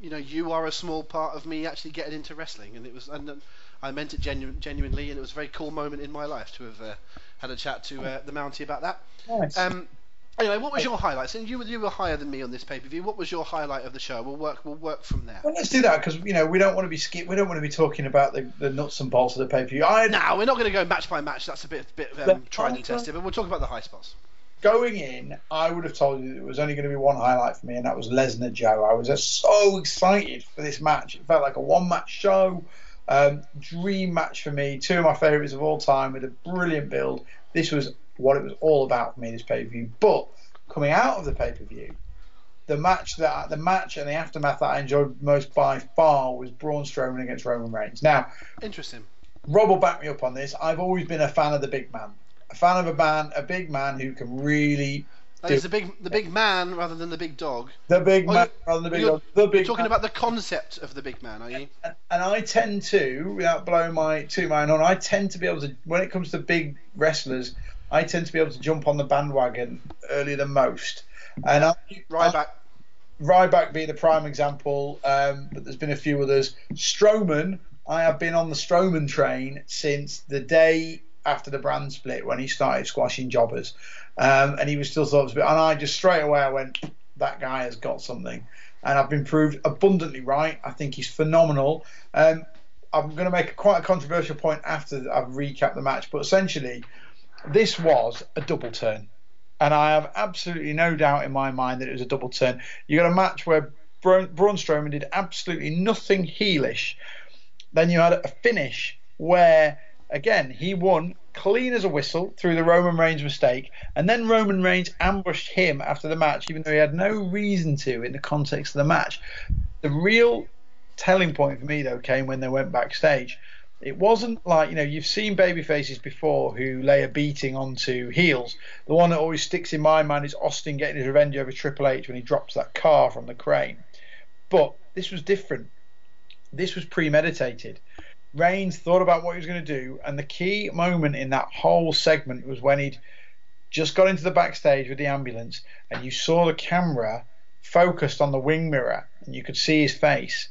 you know, you are a small part of me actually getting into wrestling, and it was and I meant it genu- genuinely, and it was a very cool moment in my life to have uh, had a chat to uh, the Mountie about that. Nice. Um, Anyway, what was your highlight? And you were you were higher than me on this pay per view. What was your highlight of the show? We'll work we'll work from there. Well, let's do that because you know we don't want to be skip. We don't want to be talking about the, the nuts and bolts of the pay per view. I no, we're not going to go match by match. That's a bit bit um, tried and tested. But we'll talk about the high spots. Going in, I would have told you it was only going to be one highlight for me, and that was Lesnar Joe. I was just so excited for this match. It felt like a one match show. Um, dream match for me. Two of my favourites of all time with a brilliant build. This was what it was all about for me. This pay per view, but coming out of the pay per view, the match that the match and the aftermath that I enjoyed most by far was Braun Strowman against Roman Reigns. Now, interesting. Rob will back me up on this. I've always been a fan of the big man, a fan of a man, a big man who can really. Like the big, the big man rather than the big dog. The big oh, man rather than the big dog. The big. You're talking man. about the concept of the big man, are you? And, and I tend to, without blowing my two my on, I tend to be able to, when it comes to big wrestlers, I tend to be able to jump on the bandwagon earlier than most. And I, Ryback. Ryback being the prime example, um, but there's been a few others. Strowman, I have been on the Strowman train since the day after the brand split when he started squashing jobbers, um, and he was still thought of and I just straight away I went, that guy has got something, and I've been proved abundantly right. I think he's phenomenal. Um, I'm going to make quite a controversial point after I've recapped the match, but essentially, this was a double turn. And I have absolutely no doubt in my mind that it was a double turn. You got a match where Braun, Strowman did absolutely nothing heelish. Then you had a finish where, again, he won clean as a whistle through the Roman Reigns mistake. And then Roman Reigns ambushed him after the match, even though he had no reason to in the context of the match. The real telling point for me, though, came when they went backstage it wasn't like you know you've seen baby faces before who lay a beating onto heels. The one that always sticks in my mind is Austin getting his revenge over Triple H when he drops that car from the crane. But this was different. This was premeditated. Reigns thought about what he was going to do, and the key moment in that whole segment was when he'd just got into the backstage with the ambulance, and you saw the camera focused on the wing mirror, and you could see his face.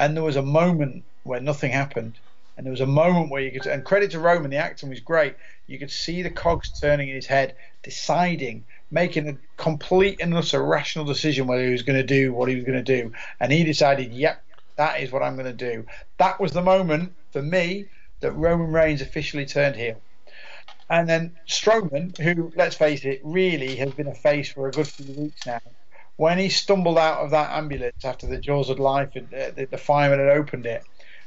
And there was a moment where nothing happened and there was a moment where you could, and credit to Roman, the acting was great. You could see the cogs turning in his head, deciding, making a complete and utter rational decision whether he was going to do what he was going to do. And he decided, yep, that is what I'm going to do. That was the moment for me that Roman Reigns officially turned heel. And then Strowman, who, let's face it, really has been a face for a good few weeks now, when he stumbled out of that ambulance after the jaws of life and uh, the, the fireman had opened it,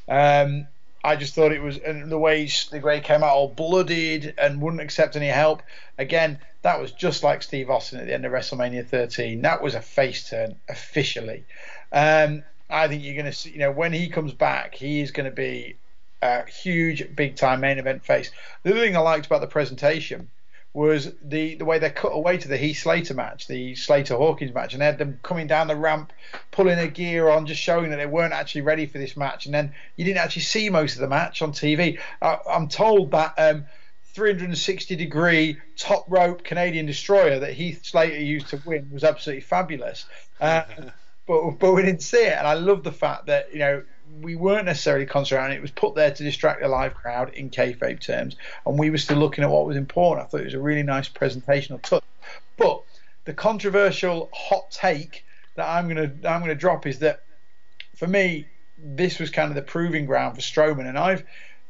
um, I just thought it was and the way the way he came out all bloodied and wouldn't accept any help. Again, that was just like Steve Austin at the end of WrestleMania 13. That was a face turn officially. Um, I think you're going to see, you know, when he comes back, he is going to be a huge, big time main event face. The other thing I liked about the presentation was the, the way they cut away to the Heath Slater match, the Slater Hawkins match, and they had them coming down the ramp, pulling their gear on, just showing that they weren't actually ready for this match. And then you didn't actually see most of the match on TV. I, am told that um, 360 degree top rope Canadian destroyer that Heath Slater used to win was absolutely fabulous. Uh, but but we didn't see it, and I love the fact that you know we weren't necessarily on it. It was put there to distract the live crowd in kayfabe terms, and we were still looking at what was important. I thought it was a really nice presentational touch. But the controversial hot take that I'm gonna I'm gonna drop is that for me this was kind of the proving ground for Strowman, and I've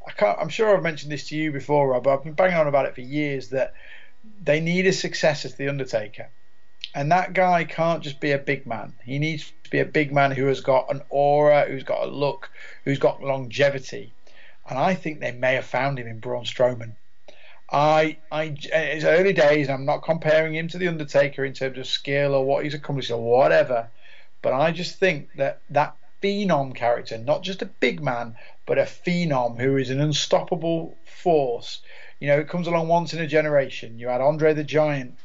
I can't, I'm sure I've mentioned this to you before, Rob. I've been banging on about it for years that they need a successor to the Undertaker. And that guy can't just be a big man. He needs to be a big man who has got an aura, who's got a look, who's got longevity. And I think they may have found him in Braun Strowman. I, I, it's early days. I'm not comparing him to the Undertaker in terms of skill or what he's accomplished or whatever. But I just think that that phenom character, not just a big man, but a phenom who is an unstoppable force. You know, it comes along once in a generation. You had Andre the Giant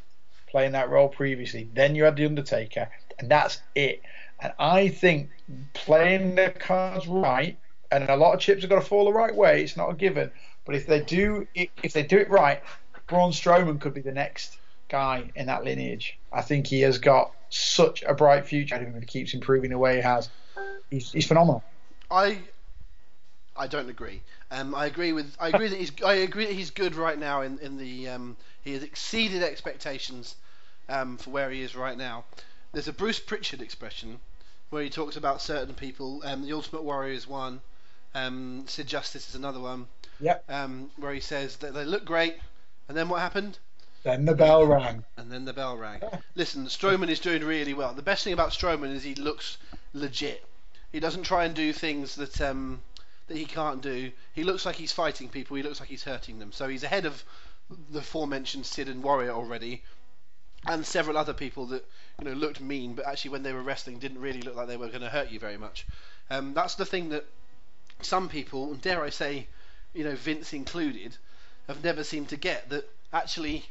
playing that role previously. Then you had The Undertaker, and that's it. And I think playing the cards right, and a lot of chips have got to fall the right way. It's not a given, but if they do, if they do it right, Braun Strowman could be the next guy in that lineage. I think he has got such a bright future. I he keeps improving the way he has. He's, he's phenomenal. I I don't agree. Um, I agree with I agree that he's I agree that he's good right now in in the um, he has exceeded expectations um, for where he is right now. There's a Bruce Prichard expression where he talks about certain people. Um, the Ultimate Warrior is one. Um, Sid Justice is another one. Yep. Um, where he says that they look great, and then what happened? Then the bell rang. And then the bell rang. Listen, Strowman is doing really well. The best thing about Strowman is he looks legit. He doesn't try and do things that um, that he can't do. He looks like he's fighting people. He looks like he's hurting them. So he's ahead of the aforementioned Sid and Warrior already, and several other people that you know looked mean, but actually when they were wrestling didn't really look like they were going to hurt you very much. Um, that's the thing that some people, and dare I say, you know Vince included, have never seemed to get. That actually,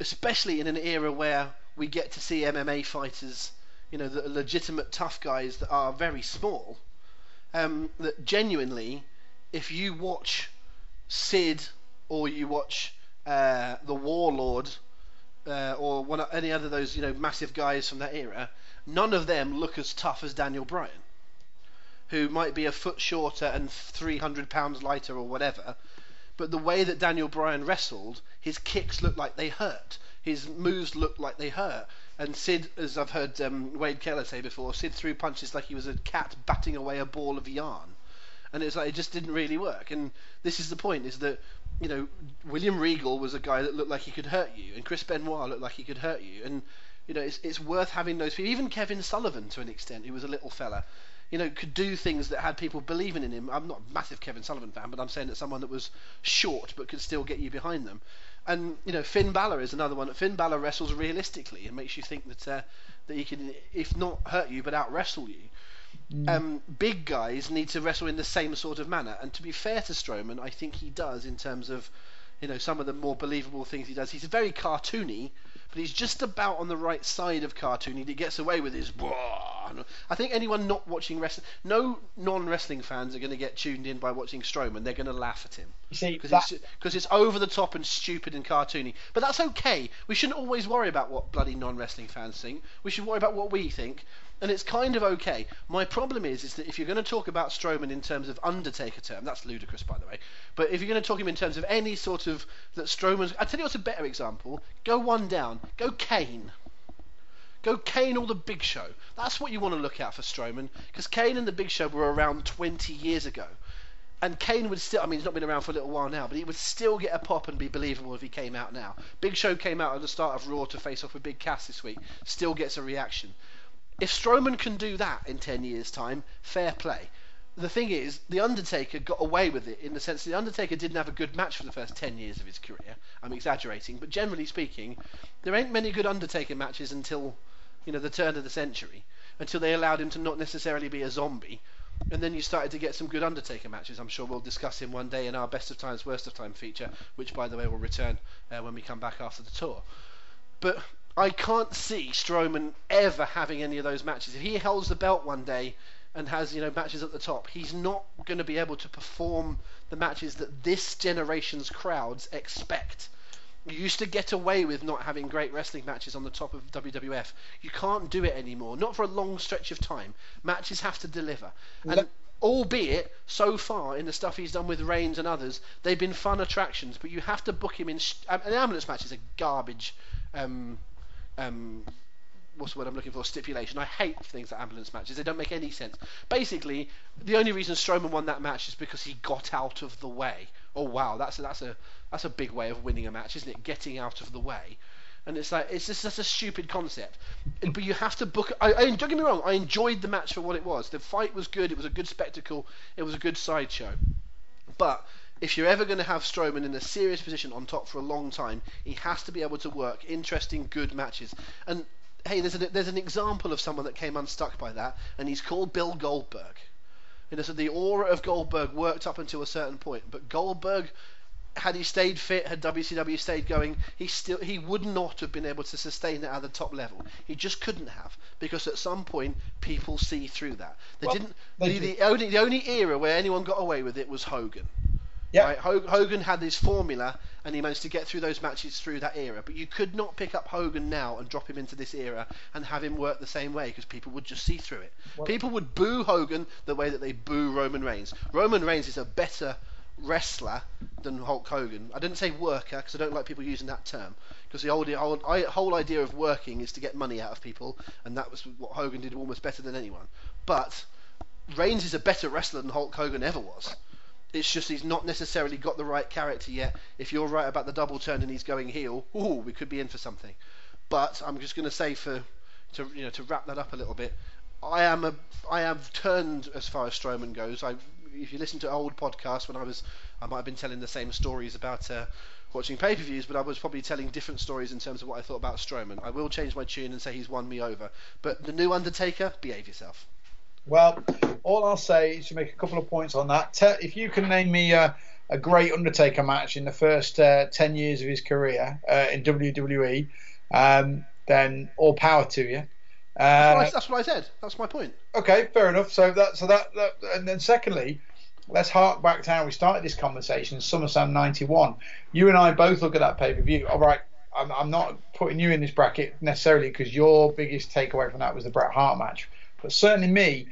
especially in an era where we get to see MMA fighters, you know, the legitimate tough guys that are very small um, that genuinely, if you watch Sid or you watch uh, the Warlord uh, or one any other of those you know massive guys from that era, none of them look as tough as Daniel Bryan, who might be a foot shorter and 300 pounds lighter or whatever. But the way that Daniel Bryan wrestled, his kicks looked like they hurt. His moves looked like they hurt. And Sid, as I've heard um, Wade Keller say before, Sid threw punches like he was a cat batting away a ball of yarn, and it's like it just didn't really work. And this is the point: is that you know William Regal was a guy that looked like he could hurt you, and Chris Benoit looked like he could hurt you, and you know it's it's worth having those people. Even Kevin Sullivan, to an extent, who was a little fella, you know, could do things that had people believing in him. I'm not a massive Kevin Sullivan fan, but I'm saying that someone that was short but could still get you behind them. And you know, Finn Balor is another one. Finn Balor wrestles realistically and makes you think that uh, that he can, if not hurt you, but out wrestle you. Mm. Um, big guys need to wrestle in the same sort of manner. And to be fair to Strowman, I think he does in terms of, you know, some of the more believable things he does. He's very cartoony, but he's just about on the right side of cartoony. He gets away with his. I think anyone not watching wrestling, no non-wrestling fans are going to get tuned in by watching Strowman. They're going to laugh at him because it's, it's over the top and stupid and cartoony. But that's okay. We shouldn't always worry about what bloody non-wrestling fans think. We should worry about what we think and it's kind of okay. My problem is, is that if you're going to talk about Strowman in terms of Undertaker term, that's ludicrous, by the way. But if you're going to talk him in terms of any sort of that Strowman's, I tell you what's a better example. Go one down. Go Kane. Go Kane or the Big Show. That's what you want to look at for Strowman, because Kane and the Big Show were around 20 years ago. And Kane would still, I mean, he's not been around for a little while now, but he would still get a pop and be believable if he came out now. Big Show came out at the start of Raw to face off with Big Cass this week, still gets a reaction. If Strowman can do that in 10 years' time, fair play. The thing is, The Undertaker got away with it in the sense that The Undertaker didn't have a good match for the first 10 years of his career. I'm exaggerating, but generally speaking, there ain't many good Undertaker matches until, you know, the turn of the century, until they allowed him to not necessarily be a zombie. And then you started to get some good Undertaker matches. I'm sure we'll discuss him one day in our Best of Times, Worst of Time feature, which, by the way, will return uh, when we come back after the tour. But I can't see Strowman ever having any of those matches. If he holds the belt one day and has you know matches at the top, he's not going to be able to perform the matches that this generation's crowds expect. You used to get away with not having great wrestling matches on the top of WWF. You can't do it anymore, not for a long stretch of time. Matches have to deliver. And albeit so far in the stuff he's done with Reigns and others, they've been fun attractions. But you have to book him in. Sh- an ambulance match is a garbage. Um, um, what's the word I'm looking for? Stipulation. I hate things like ambulance matches. They don't make any sense. Basically, the only reason Strowman won that match is because he got out of the way. Oh wow, that's a, that's a that's a big way of winning a match, isn't it? Getting out of the way. And it's like it's just such a stupid concept. But you have to book. I, I don't get me wrong. I enjoyed the match for what it was. The fight was good. It was a good spectacle. It was a good sideshow. But if you're ever going to have Strowman in a serious position on top for a long time, he has to be able to work interesting, good matches. And hey, there's an, there's an example of someone that came unstuck by that, and he's called Bill Goldberg. You know, so the aura of Goldberg worked up until a certain point, but Goldberg, had he stayed fit, had WCW stayed going, he still he would not have been able to sustain it at the top level. He just couldn't have because at some point people see through that. They Well, didn't. they The, the only the only era where anyone got away with it was Hogan. Yeah. Right? Hogan had his formula, and he managed to get through those matches through that era. But you could not pick up Hogan now and drop him into this era and have him work the same way because people would just see through it. People would boo Hogan the way that they boo Roman Reigns. Roman Reigns is a better wrestler than Hulk Hogan. I didn't say worker because I don't like people using that term. Because the old, old I, whole idea of working is to get money out of people, and that was what Hogan did almost better than anyone. But Reigns is a better wrestler than Hulk Hogan ever was. It's just he's not necessarily got the right character yet. If you're right about the double turn and he's going heel, ooh, we could be in for something. But I'm just going to say for to you know to wrap that up a little bit, I am a I have turned as far as Strowman goes. I if you listen to old podcasts when I was I might have been telling the same stories about uh, watching pay-per-views, but I was probably telling different stories in terms of what I thought about Strowman. I will change my tune and say he's won me over. But the new Undertaker, behave yourself. Well, all I'll say is to make a couple of points on that. If you can name me a, a great Undertaker match in the first uh, 10 years of his career uh, in WWE, um, then all power to you. That's, Uh, what I, that's what I said. That's my point. okay, fair enough. So that, so that, that, and then secondly, let's hark back to how we started this conversation, SummerSlam '91. You and I both look at that pay per view. All right, I'm, I'm not putting you in this bracket necessarily because your biggest takeaway from that was the Bret Hart match, but certainly me.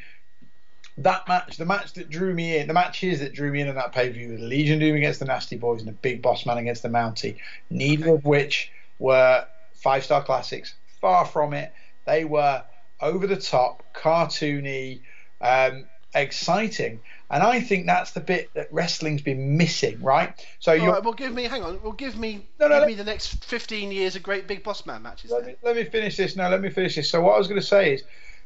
That match, the match that drew me in, the matches that drew me in on that pay per view, the Legion Doom against the Nasty Boys and the Big Boss Man against the Mountie, neither of which were five star classics. Far from it. They were over the top, cartoony, um, exciting. And I think that's the bit that wrestling's been missing, right? So you right, well, give me. Hang on. Well, give me. No, no, give let- me the next 15 years of great big boss man matches. let me, let me finish this now. Let me finish this. So what I was going to say is,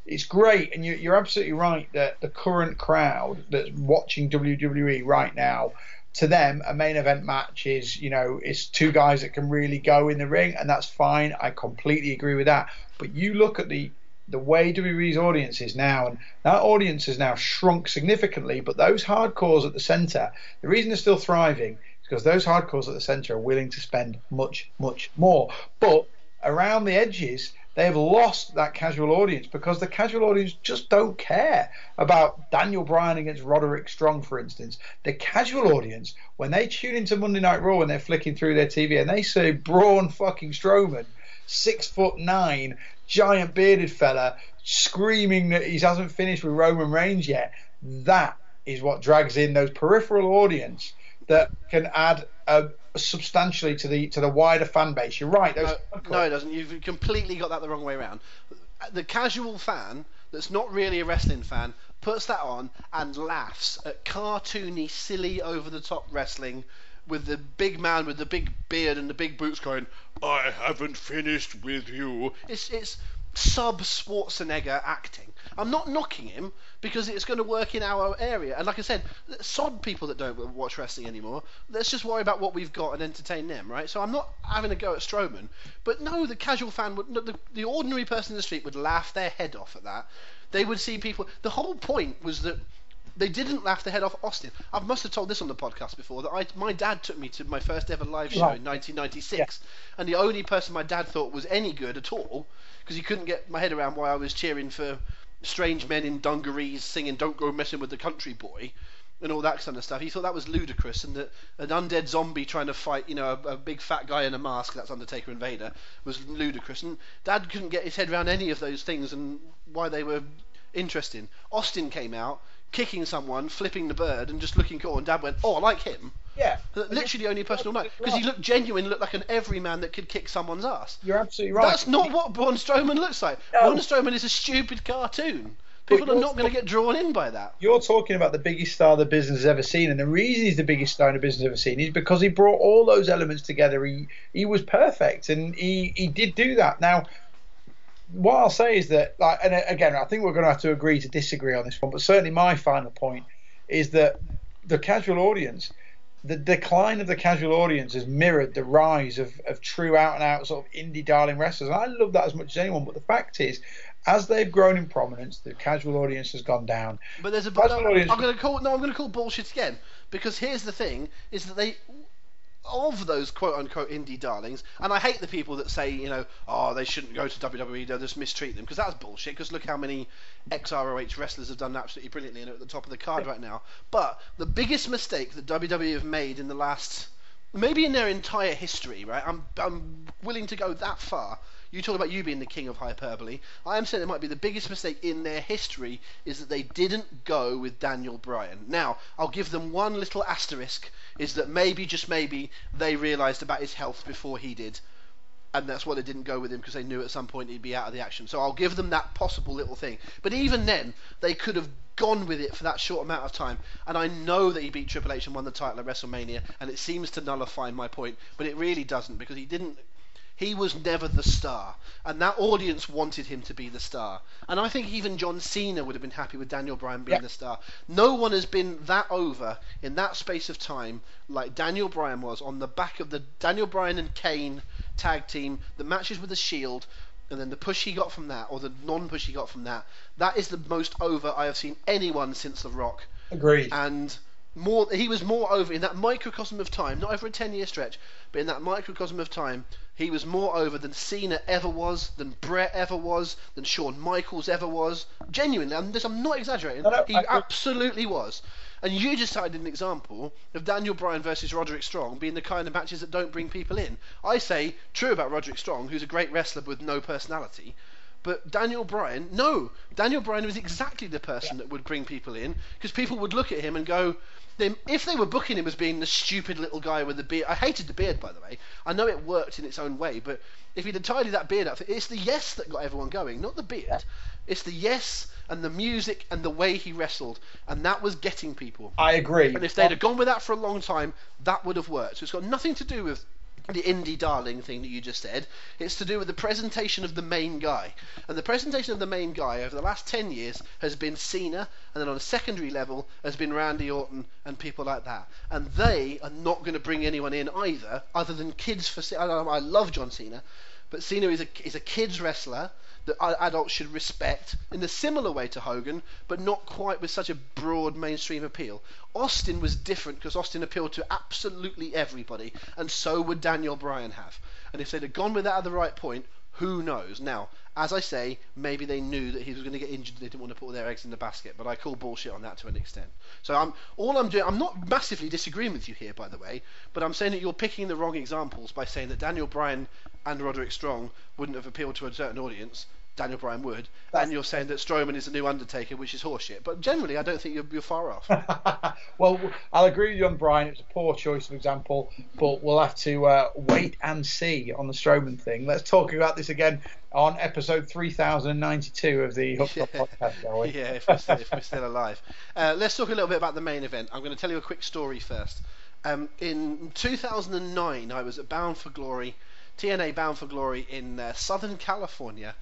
it's great, and you, you're absolutely right that the current crowd that's watching WWE right now, to them, a main event match is, you know, it's two guys that can really go in the ring, and that's fine. I completely agree with that. But you look at the the way WWE's audience is now, and that audience has now shrunk significantly. But those hardcores at the centre, the reason they're still thriving is because those hardcores at the centre are willing to spend much, much more. But around the edges, they have lost that casual audience because the casual audience just don't care about Daniel Bryan against Roderick Strong, for instance. The casual audience, when they tune into Monday Night Raw and they're flicking through their TV and they see Braun fucking Strowman, six foot nine, giant bearded fella, screaming that he hasn't finished with Roman Reigns yet, that is what drags in those peripheral audience that can add uh, substantially to the to the wider fan base. You're right. No, no, it doesn't. You've completely got that the wrong way around. The casual fan that's not really a wrestling fan puts that on and laughs at cartoony, silly, over-the-top wrestling with the big man with the big beard and the big boots going, "I haven't finished with you." It's it's sub Schwarzenegger acting. I'm not knocking him because it's going to work in our area. And like I said, sod people that don't watch wrestling anymore. Let's just worry about what we've got and entertain them, right? So I'm not having a go at Strowman, but no, the casual fan would, the, the ordinary person in the street would laugh their head off at that. They would see people. The whole point was that They didn't laugh their head off Austin. I must have told this on the podcast before that I, my dad took me to my first ever live show Right. in 1996, and the only person my dad thought was any good at all, because he couldn't get my head around why I was cheering for strange men in dungarees singing "Don't Go Messing with the Country Boy." And all that kind of stuff. He thought that was ludicrous, and that an undead zombie trying to fight, you know, a, a big fat guy in a mask, that's Undertaker and Vader, was ludicrous. And Dad couldn't get his head around any of those things and why they were interesting. Austin came out, kicking someone, flipping the bird, and just looking cool. And Dad went, "Oh, I like him." Yeah. Literally the only person I know because he looked genuine, looked like an everyman that could kick someone's ass. You're absolutely right. That's not what Braun Strowman looks like. No. Braun Strowman is a stupid cartoon. People are not going to get drawn in by that. You're talking about the biggest star the business has ever seen, and the reason he's the biggest star the business has ever seen is because he brought all those elements together. He he was perfect, and he he did do that. Now, what I'll say is that, like, and uh, again, I think we're going to have to agree to disagree on this one, but certainly my final point is that the casual audience. The decline of the casual audience has mirrored the rise of, of true out and out sort of indie darling wrestlers. And I love that as much as anyone. But the fact is, as they've grown in prominence, the casual audience has gone down. But there's a. Casual no, audience- I'm going to call. No, I'm going to call bullshit again because here's the thing: is that they. Of those quote unquote indie darlings, and I hate the people that say, you know, oh, they shouldn't go to WWE, they'll just mistreat them, because that's bullshit, because look how many ex-ROH wrestlers have done absolutely brilliantly and are at the top of the card right now. But the biggest mistake that WWE have made in the last, maybe in their entire history, right, I'm, I'm willing to go that far, you talk about you being the king of hyperbole. I am saying it might be the biggest mistake in their history is that they didn't go with Daniel Bryan. Now, I'll give them one little asterisk is that maybe, just maybe, they realised about his health before he did. And that's why they didn't go with him because they knew at some point he'd be out of the action. So I'll give them that possible little thing. But even then, they could have gone with it for that short amount of time. And I know that he beat Triple H and won the title at WrestleMania, and it seems to nullify my point, but it really doesn't because he didn't he was never the star, and that audience wanted him to be the star. And I think even John Cena would have been happy with Daniel Bryan being Yeah. the star. No one has been that over in that space of time like Daniel Bryan was on the back of the Daniel Bryan and Kane tag team, the matches with the Shield, and then the push he got from that, or the non-push he got from that. That is the most over I have seen anyone since The Rock Agreed. and more he was more over in that microcosm of time, not over a 10 year stretch, but in that microcosm of time, he was more over than Cena ever was, than Bret ever was, than Shawn Michaels ever was. Genuinely, I'm, this, I'm not exaggerating. No, no, he I absolutely was. And you just cited an example of Daniel Bryan versus Roderick Strong being the kind of matches that don't bring people in. I say true about Roderick Strong, who's a great wrestler with no personality. But Daniel Bryan, no, Daniel Bryan was exactly the person that would bring people in because people would look at him and go, then if they were booking him as being the stupid little guy with the beard, I hated the beard by the way. I know it worked in its own way, but if he'd tidied that beard up, it's the yes that got everyone going, not the beard. It's the yes and the music and the way he wrestled, and that was getting people. I agree. And if they'd have gone with that for a long time, that would have worked. So it's got nothing to do with the indie darling thing that you just said. It's to do with the presentation of the main guy. And the presentation of the main guy over the last 10 years has been Cena, and then on a secondary level has been Randy Orton and people like that. And they are not going to bring anyone in either, other than kids for. Ce- I, I love John Cena, but Cena is a, is a kids wrestler that adults should respect in a similar way to Hogan, but not quite with such a broad mainstream appeal. Austin was different because Austin appealed to absolutely everybody, and so would Daniel Bryan have. And if they'd have gone with that at the right point, who knows? Now, as I say, maybe they knew that he was going to get injured. They didn't want to put all their eggs in the basket. But I call bullshit on that to an extent. So I'm all I'm doing. I'm not massively disagreeing with you here, by the way. But I'm saying that you're picking the wrong examples by saying that Daniel Bryan and Roderick Strong wouldn't have appealed to a certain audience. Daniel Bryan would, That's- and you're saying that Strowman is the new Undertaker, which is horseshit. But generally, I don't think you're, you're far off. well, I'll agree with you on Bryan. It's a poor choice of example, but we'll have to uh, wait and see on the Strowman thing. Let's talk about this again on episode 3092 of the Hooked Yeah. podcast, shall we? yeah, if we're, still, if we're still alive. Uh, let's talk a little bit about the main event. I'm going to tell you a quick story first. Um, in 2009, I was at Bound for Glory, TNA Bound for Glory in uh, Southern California,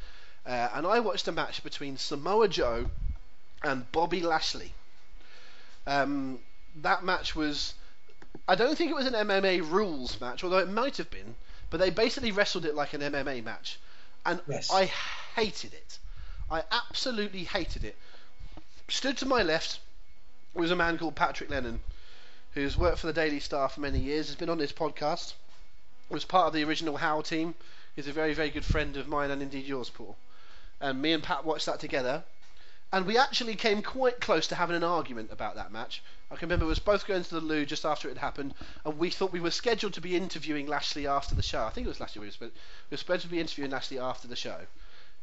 uh, and I watched a match between Samoa Joe and Bobby Lashley. Um, that match was. I don't think it was an MMA rules match, although it might have been, but they basically wrestled it like an MMA match. And Yes. I hated it. I absolutely hated it. Stood to my left, was a man called Patrick Lennon, who's worked for the Daily Star for many years, has been on this podcast, was part of the original How team, He's a very, very good friend of mine and indeed yours, Paul. And me and Pat watched that together, and we actually came quite close to having an argument about that match. I can remember we was both going to the loo just after it had happened, and we thought we were scheduled to be interviewing Lashley after the show. I think it was Lashley we were, we were supposed to be interviewing Lashley after the show.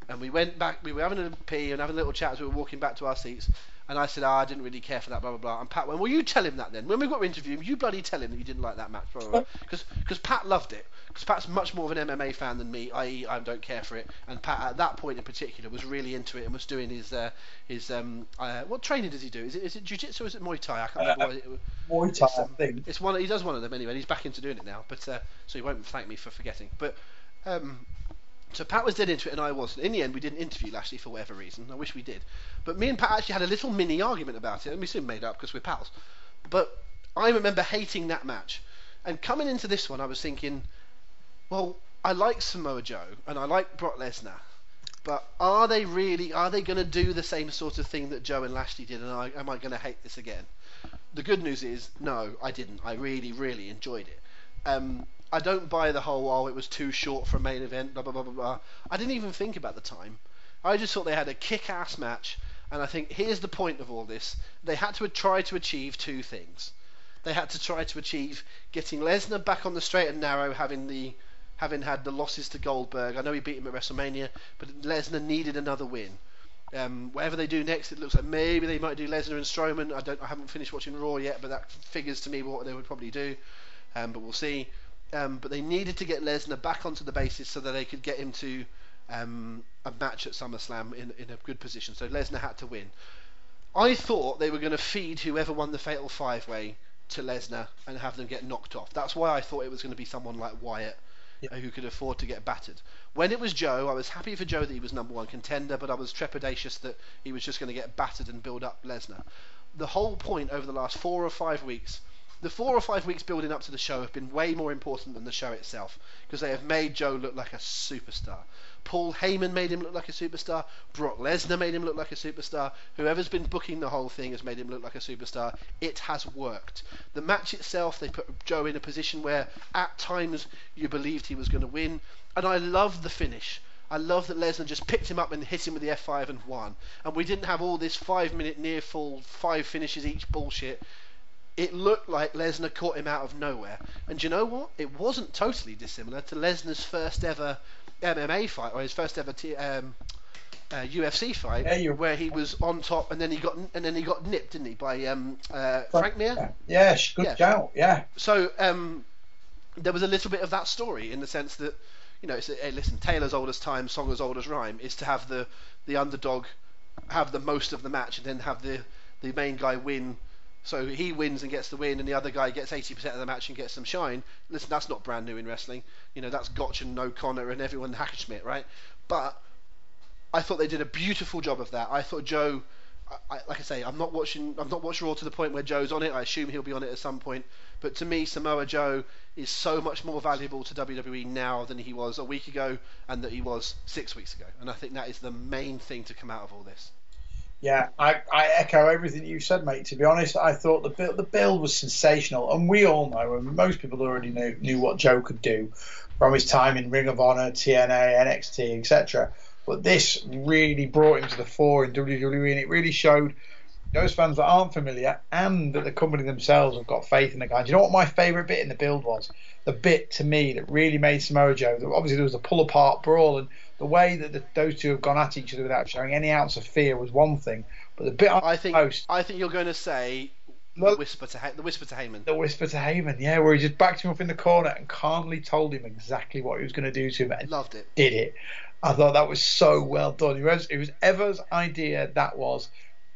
And we went back, we were having a pee and having a little chat as we were walking back to our seats. And I said, oh, I didn't really care for that, blah, blah, blah. And Pat went, well, you tell him that then. When we got to interview him, you bloody tell him that you didn't like that match. Because Pat loved it. Because Pat's much more of an MMA fan than me, i.e., I don't care for it. And Pat, at that point in particular, was really into it and was doing his, uh, his um, uh, what training does he do? Is it, is it jiu-jitsu or is it Muay Thai? I can't remember. Uh, what it, Muay Thai, it's, um, I think. It's one, he does one of them anyway, and he's back into doing it now. But, uh, so he won't thank me for forgetting. But, um, so Pat was dead into it, and I wasn't. In the end, we didn't interview Lashley for whatever reason. I wish we did. But me and Pat actually had a little mini argument about it, and we soon made up because we're pals. But I remember hating that match. And coming into this one, I was thinking, well, I like Samoa Joe and I like Brock Lesnar, but are they really? Are they going to do the same sort of thing that Joe and Lashley did? And I, am I going to hate this again? The good news is, no, I didn't. I really, really enjoyed it. Um, I don't buy the whole oh it was too short for a main event blah blah blah blah blah. I didn't even think about the time. I just thought they had a kick-ass match, and I think here's the point of all this: they had to try to achieve two things. They had to try to achieve getting Lesnar back on the straight and narrow, having the having had the losses to Goldberg. I know he beat him at WrestleMania, but Lesnar needed another win. Um, whatever they do next, it looks like maybe they might do Lesnar and Strowman. I don't, I haven't finished watching Raw yet, but that figures to me what they would probably do. Um, but we'll see. Um, but they needed to get Lesnar back onto the basis so that they could get him to um, a match at SummerSlam in, in a good position. So Lesnar had to win. I thought they were going to feed whoever won the Fatal Five Way to Lesnar and have them get knocked off. That's why I thought it was going to be someone like Wyatt yeah. who could afford to get battered. When it was Joe, I was happy for Joe that he was number one contender, but I was trepidatious that he was just going to get battered and build up Lesnar. The whole point over the last four or five weeks the four or five weeks building up to the show have been way more important than the show itself because they have made Joe look like a superstar. Paul Heyman made him look like a superstar. Brock Lesnar made him look like a superstar. Whoever's been booking the whole thing has made him look like a superstar. It has worked. The match itself, they put Joe in a position where at times you believed he was going to win. And I love the finish. I love that Lesnar just picked him up and hit him with the F5 and won. And we didn't have all this five minute near fall, five finishes each bullshit it looked like Lesnar caught him out of nowhere. And you know what? It wasn't totally dissimilar to Lesnar's first ever MMA fight or his first ever t- um, uh, UFC fight, yeah, where he was on top and then he got and then he got nipped, didn't he, by um, uh, Frank Mir? Yeah, good yeah. shout. Yeah. So um, there was a little bit of that story in the sense that you know, it's a, hey, listen, Taylor's old as time, song as old as rhyme, is to have the the underdog have the most of the match and then have the the main guy win so he wins and gets the win, and the other guy gets 80% of the match and gets some shine. Listen, that's not brand new in wrestling. You know, that's Gotch and O'Connor and everyone Hackenschmidt, right? But I thought they did a beautiful job of that. I thought Joe, I, like I say, I'm not watching. I'm not watching Raw to the point where Joe's on it. I assume he'll be on it at some point. But to me, Samoa Joe is so much more valuable to WWE now than he was a week ago, and that he was six weeks ago. And I think that is the main thing to come out of all this. Yeah, I, I echo everything you said, mate. To be honest, I thought the build, the build was sensational, and we all know, and most people already knew, knew what Joe could do from his time in Ring of Honor, TNA, NXT, etc. But this really brought him to the fore in WWE, and it really showed those fans that aren't familiar and that the company themselves have got faith in the guy. Do you know what my favourite bit in the build was? The bit to me that really made Samoa Joe. Obviously, there was a pull apart brawl, and the way that the, those two have gone at each other without showing any ounce of fear was one thing. But the bit I, think most, I think you're going to say the whisper to the whisper to Heyman. The whisper to Heyman, yeah, where he just backed him up in the corner and calmly told him exactly what he was going to do to him. And Loved it. Did it. I thought that was so well done. It was, it was Ever's idea. That was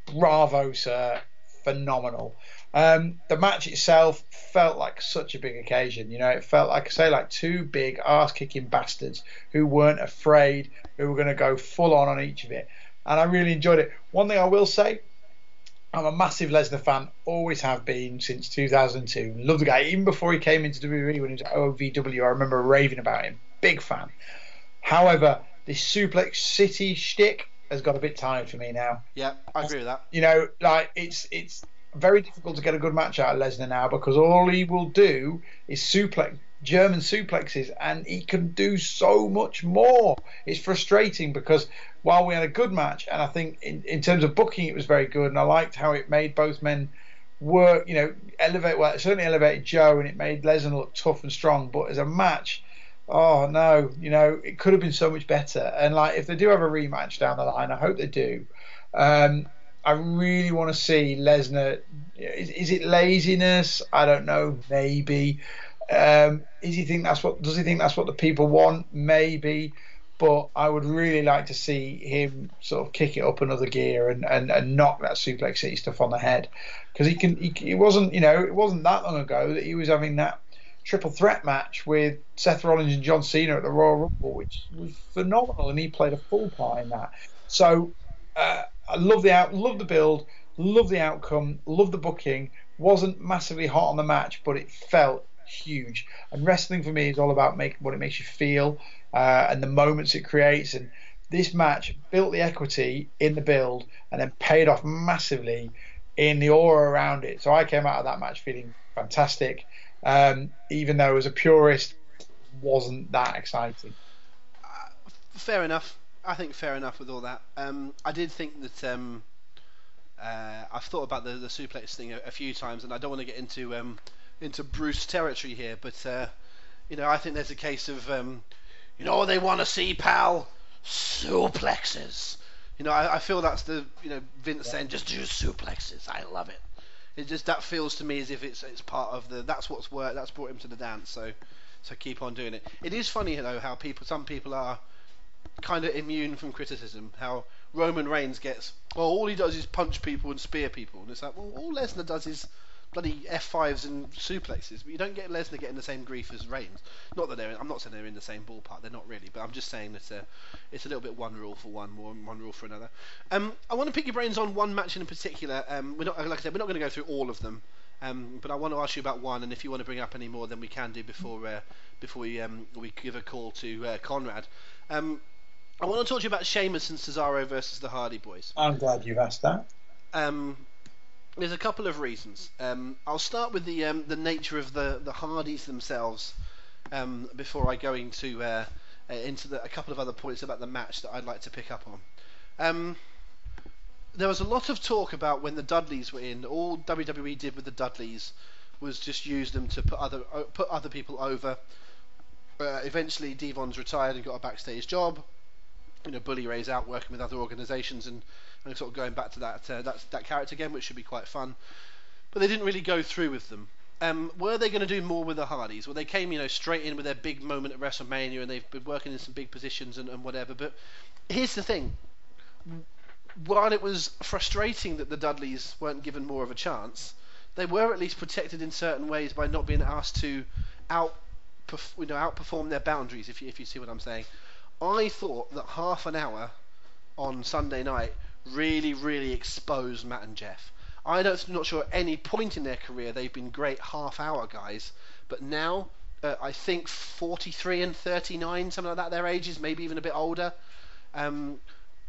bravo, sir. Phenomenal. Um, the match itself felt like such a big occasion. You know, it felt like I say, like two big ass-kicking bastards who weren't afraid, who were going to go full on on each of it, and I really enjoyed it. One thing I will say, I'm a massive Lesnar fan, always have been since 2002. Love the guy, even before he came into WWE when he was at OVW. I remember raving about him. Big fan. However, this Suplex City shtick has got a bit tired for me now. Yeah, I agree with that. You know, like it's it's very difficult to get a good match out of Lesnar now because all he will do is suplex German suplexes, and he can do so much more. It's frustrating because while we had a good match, and I think in, in terms of booking, it was very good, and I liked how it made both men work, you know, elevate. Well, it certainly elevated Joe, and it made Lesnar look tough and strong. But as a match, oh no, you know, it could have been so much better. And like, if they do have a rematch down the line, I hope they do. Um, I really want to see Lesnar. Is, is, it laziness? I don't know. Maybe. Um, is he think that's what? Does he think that's what the people want? Maybe. But I would really like to see him sort of kick it up another gear and, and, and knock that suplex city stuff on the head because he can. He, it wasn't you know it wasn't that long ago that he was having that triple threat match with Seth Rollins and John Cena at the Royal Rumble, which was phenomenal, and he played a full part in that. So uh, I love the out, love the build, love the outcome, love the booking. Wasn't massively hot on the match, but it felt huge. And wrestling for me is all about make, what it makes you feel uh, and the moments it creates. And this match built the equity in the build and then paid off massively in the aura around it. So I came out of that match feeling fantastic, um, even though as a purist, wasn't that exciting. Uh, fair enough. I think fair enough with all that. Um, I did think that um, uh, I've thought about the, the suplex thing a, a, few times, and I don't want to get into um, into Bruce territory here, but uh, you know I think there's a case of um, you know they want to see, pal, suplexes. You know I, I feel that's the you know Vince saying just do suplexes. I love it. It just that feels to me as if it's it's part of the that's what's worked that's brought him to the dance. So so keep on doing it. It is funny though how people some people are kind of immune from criticism. How Roman Reigns gets, well, all he does is punch people and spear people, and it's like, well, all Lesnar does is bloody F5s and suplexes, but you don't get Lesnar getting the same grief as Reigns. Not that they're, I'm not saying they're in the same ballpark, they're not really, but I'm just saying that uh, it's a little bit one rule for one, one, one rule for another. Um, I want to pick your brains on one match in particular. Um, we're not, like I said, we're not going to go through all of them. Um, but I want to ask you about one, and if you want to bring up any more, then we can do before uh, before we um, we give a call to uh, Conrad. Um, I want to talk to you about Sheamus and Cesaro versus the Hardy Boys. I'm glad you've asked that. Um, there's a couple of reasons. Um, I'll start with the um, the nature of the, the Hardys themselves um, before I go into uh, uh, into the, a couple of other points about the match that I'd like to pick up on. Um, there was a lot of talk about when the Dudleys were in. All WWE did with the Dudleys was just use them to put other uh, put other people over. Uh, eventually, D-Von's retired and got a backstage job you know, Bully Ray's out working with other organisations and, and sort of going back to that uh, that that character again, which should be quite fun. But they didn't really go through with them. Um, were they going to do more with the Hardys? Well, they came, you know, straight in with their big moment at WrestleMania, and they've been working in some big positions and, and whatever. But here's the thing: while it was frustrating that the Dudleys weren't given more of a chance, they were at least protected in certain ways by not being asked to out, you know, outperform their boundaries. If you if you see what I'm saying. I thought that half an hour on Sunday night really, really exposed Matt and Jeff. I'm not sure at any point in their career they've been great half hour guys, but now uh, I think 43 and 39, something like that, their ages, maybe even a bit older. Um,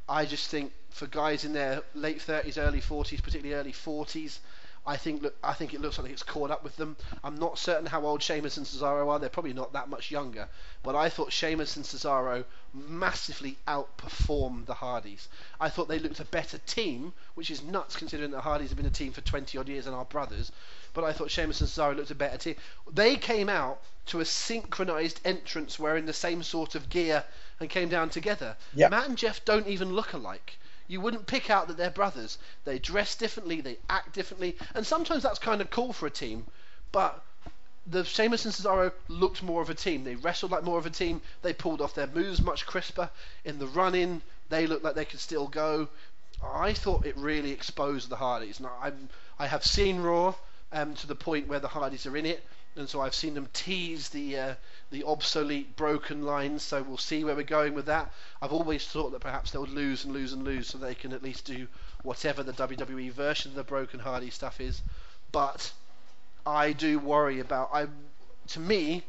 I just think for guys in their late 30s, early 40s, particularly early 40s, I think look, I think it looks like it's caught up with them. I'm not certain how old Sheamus and Cesaro are. They're probably not that much younger. But I thought Sheamus and Cesaro massively outperformed the Hardys. I thought they looked a better team, which is nuts considering the Hardys have been a team for 20 odd years and are brothers. But I thought Sheamus and Cesaro looked a better team. They came out to a synchronized entrance wearing the same sort of gear and came down together. Yep. Matt and Jeff don't even look alike. You wouldn't pick out that they're brothers. They dress differently, they act differently, and sometimes that's kind of cool for a team. But the Sheamus and Cesaro looked more of a team. They wrestled like more of a team. They pulled off their moves much crisper. In the run-in, they looked like they could still go. I thought it really exposed the Hardys. Now, i I have seen Raw um, to the point where the Hardys are in it, and so I've seen them tease the uh, the obsolete broken lines. So we'll see where we're going with that. I've always thought that perhaps they'll lose and lose and lose, so they can at least do whatever the WWE version of the broken Hardy stuff is. But I do worry about I. To me,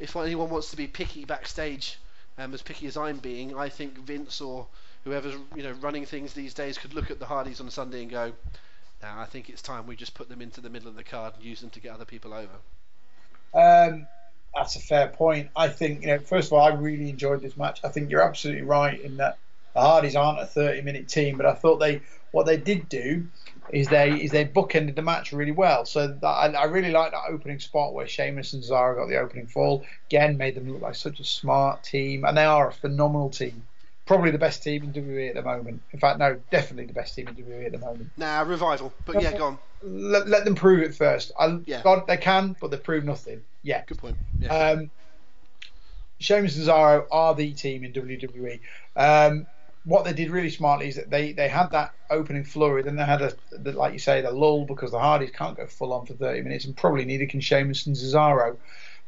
if anyone wants to be picky backstage, um, as picky as I'm being, I think Vince or whoever's you know running things these days could look at the Hardys on Sunday and go, Now I think it's time we just put them into the middle of the card and use them to get other people over. Um, that's a fair point. I think, you know, first of all, I really enjoyed this match. I think you're absolutely right in that the Hardys aren't a 30 minute team, but I thought they what they did do is they is they bookended the match really well. So that, I, I really like that opening spot where Sheamus and Cesaro got the opening fall. Again, made them look like such a smart team, and they are a phenomenal team. Probably the best team in WWE at the moment. In fact, no, definitely the best team in WWE at the moment. Nah, revival. But yeah, go on. Let, let them prove it first. I, Yeah. God, they can, but they prove nothing. Yeah. Good point. Yeah. Um, Sheamus and Cesaro are the team in WWE. Um, what they did really smartly is that they, they had that opening flurry, then they had a the, like you say the lull because the Hardys can't go full on for 30 minutes, and probably neither can Sheamus and Cesaro.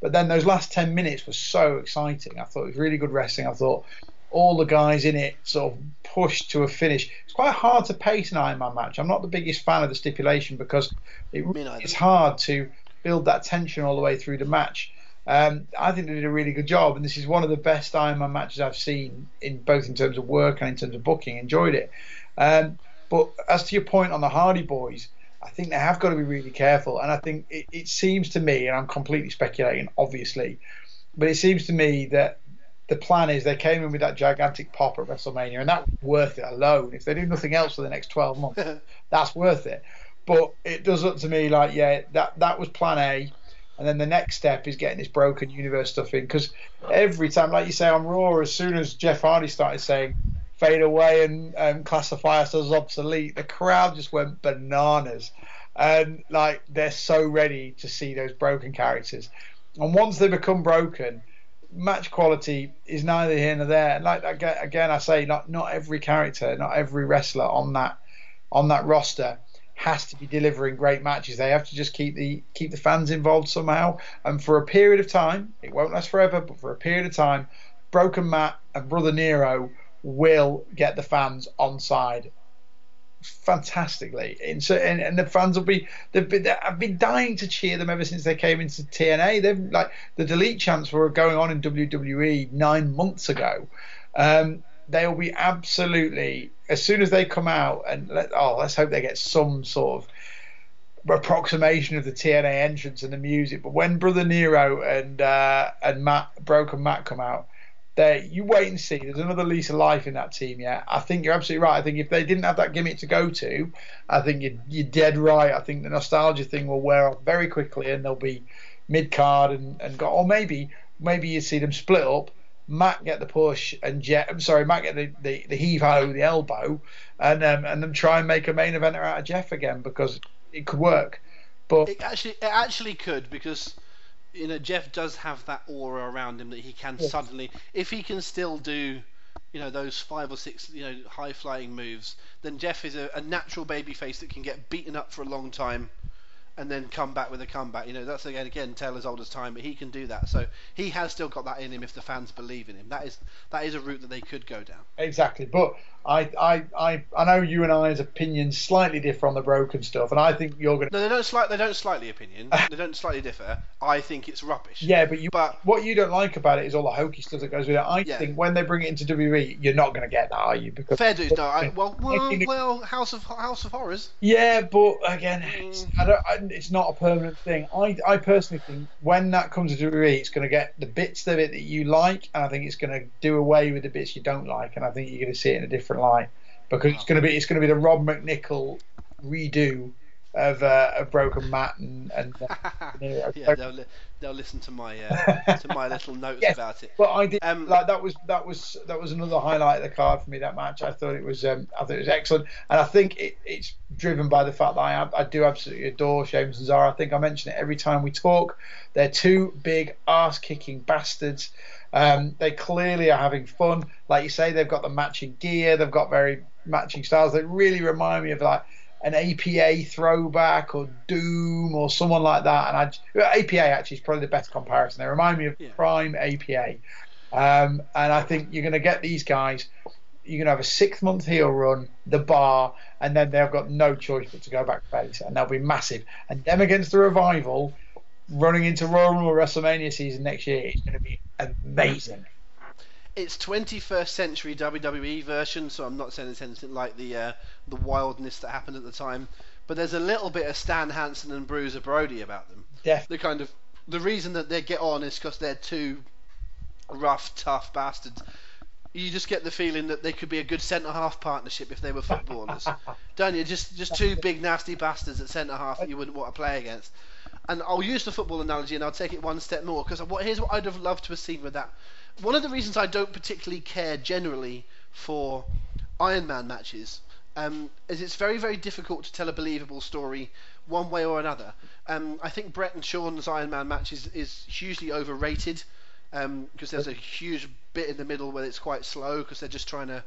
But then those last 10 minutes were so exciting. I thought it was really good wrestling. I thought all the guys in it sort of pushed to a finish. It's quite hard to pace an Iron Man match. I'm not the biggest fan of the stipulation because it, it's hard to build that tension all the way through the match. Um, I think they did a really good job, and this is one of the best Iron Man matches I've seen in both in terms of work and in terms of booking. Enjoyed it. Um, but as to your point on the Hardy Boys, I think they have got to be really careful, and I think it, it seems to me, and I'm completely speculating, obviously, but it seems to me that the plan is they came in with that gigantic pop at WrestleMania, and that's worth it alone. If they do nothing else for the next 12 months, that's worth it. But it does look to me like yeah, that that was plan A, and then the next step is getting this broken universe stuff in because every time, like you say on Raw, as soon as Jeff Hardy started saying fade away and um, classify us as obsolete, the crowd just went bananas, and like they're so ready to see those broken characters, and once they become broken. Match quality is neither here nor there. Like again, again, I say not not every character, not every wrestler on that on that roster has to be delivering great matches. They have to just keep the keep the fans involved somehow. And for a period of time, it won't last forever, but for a period of time, Broken Matt and Brother Nero will get the fans on side fantastically. And, so, and, and the fans will be they've been I've been dying to cheer them ever since they came into TNA. They've like the delete chants were going on in WWE nine months ago. Um, they'll be absolutely as soon as they come out and let, oh let's hope they get some sort of approximation of the TNA entrance and the music. But when Brother Nero and uh, and Matt Broken Matt come out, they you wait and see. There's another lease of life in that team. Yeah, I think you're absolutely right. I think if they didn't have that gimmick to go to, I think you're, you're dead right. I think the nostalgia thing will wear off very quickly, and they'll be mid card and and go. Or maybe maybe you see them split up. Matt get the push and Jet. I'm sorry, Matt get the, the, the heave ho, the elbow, and um, and then try and make a main eventer out of Jeff again because it could work. But It actually, it actually could because you know Jeff does have that aura around him that he can Yeah. suddenly, if he can still do, you know, those five or six, you know, high flying moves, then Jeff is a, a natural babyface that can get beaten up for a long time, and then come back with a comeback. You know, that's again, again, Taylor's old as time, but he can do that. So he has still got that in him if the fans believe in him. That is that is a route that they could go down. Exactly, but I, I, I, I know you and I's opinions slightly differ on the broken stuff, and I think you're going to. No, they don't slight, they don't slightly opinion, they don't slightly differ. I think it's rubbish. Yeah, but you. But What you don't like about it is all the hokey stuff that goes with it. I Yeah. think when they bring it into WWE, you're not going to get that, are you? Because Fair dues, no. I, well, well, well, House of House of Horrors. Yeah, but again, it's, mm. I don't, I, it's not a permanent thing. I, I personally think when that comes to WWE, it's going to get the bits of it that you like, and I think it's going to do away with the bits you don't like, and I think you're going to see it in a different light because it's going to be it's going to be the Rob McNichol redo of uh, of Broken Matt and and. Uh, yeah, they'll li- they'll listen to my uh, to my little notes Yes. about it. But I did Um, like that was that was that was another highlight of the card for me. That match, I thought it was um, I thought it was excellent, and I think it, it's driven by the fact that I I do absolutely adore Sheamus and Cesaro. I think I mention it every time we talk. They're two big ass kicking bastards. Um, they clearly are having fun. Like you say, they've got the matching gear. They've got very matching styles. They really remind me of like an APA throwback or Doom or someone like that. And I, APA actually is probably the best comparison. They remind me of Yeah. prime APA. Um, and I think you're going to get these guys. You're going to have a six month heel run, the bar, and then they've got no choice but to go back face, and they'll be massive. And them against the revival, running into Royal Rumble WrestleMania season next year, is going to be amazing. It's 21st century WWE version, so I'm not saying it's anything like the uh, the wildness that happened at the time. But there's a little bit of Stan Hansen and Bruiser Brody about them. Def- The kind of the reason that they get on is because they're two rough, tough bastards. You just get the feeling that they could be a good centre half partnership if they were footballers, don't you? Just just two big nasty bastards at centre half that you wouldn't want to play against. And I'll use the football analogy and I'll take it one step more because here's what I'd have loved to have seen with that. One of the reasons I don't particularly care generally for Iron Man matches um, is it's very very difficult to tell a believable story one way or another. Um, I think Bret and Shawn's Iron Man match is, is hugely overrated because there's a huge bit in the middle where it's quite slow because they're just trying to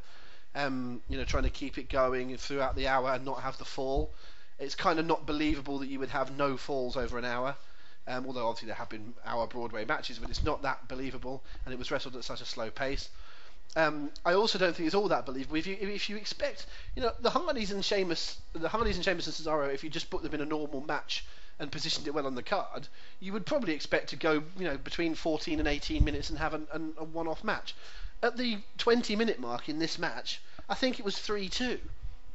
um, you know trying to keep it going throughout the hour and not have the fall. It's kind of not believable that you would have no falls over an hour. Um, although obviously there have been hour Broadway matches, but it's not that believable, and it was wrestled at such a slow pace. Um, I also don't think it's all that believable. If you if you expect, you know, the Hardys and Sheamus, the Hardys and Sheamus and Cesaro, if you just put them in a normal match and positioned it well on the card, you would probably expect to go, you know, between 14 and 18 minutes and have an, an, a one-off match. At the 20-minute mark in this match, I think it was 3-2,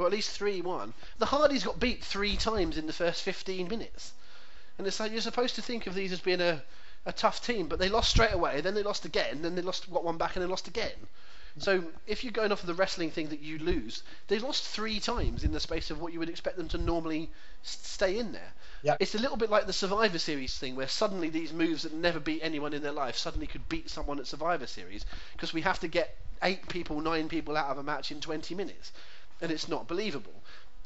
or at least 3-1. The Hardys got beat three times in the first 15 minutes, and it's like you're supposed to think of these as being a a tough team, but they lost straight away. Then they lost again. Then they lost got one back and then lost again. So if you're going off of the wrestling thing that you lose, they lost three times in the space of what you would expect them to normally stay in there. Yeah. It's a little bit like the Survivor Series thing, where suddenly these moves that never beat anyone in their life suddenly could beat someone at Survivor Series because we have to get eight people, nine people out of a match in 20 minutes, and it's not believable.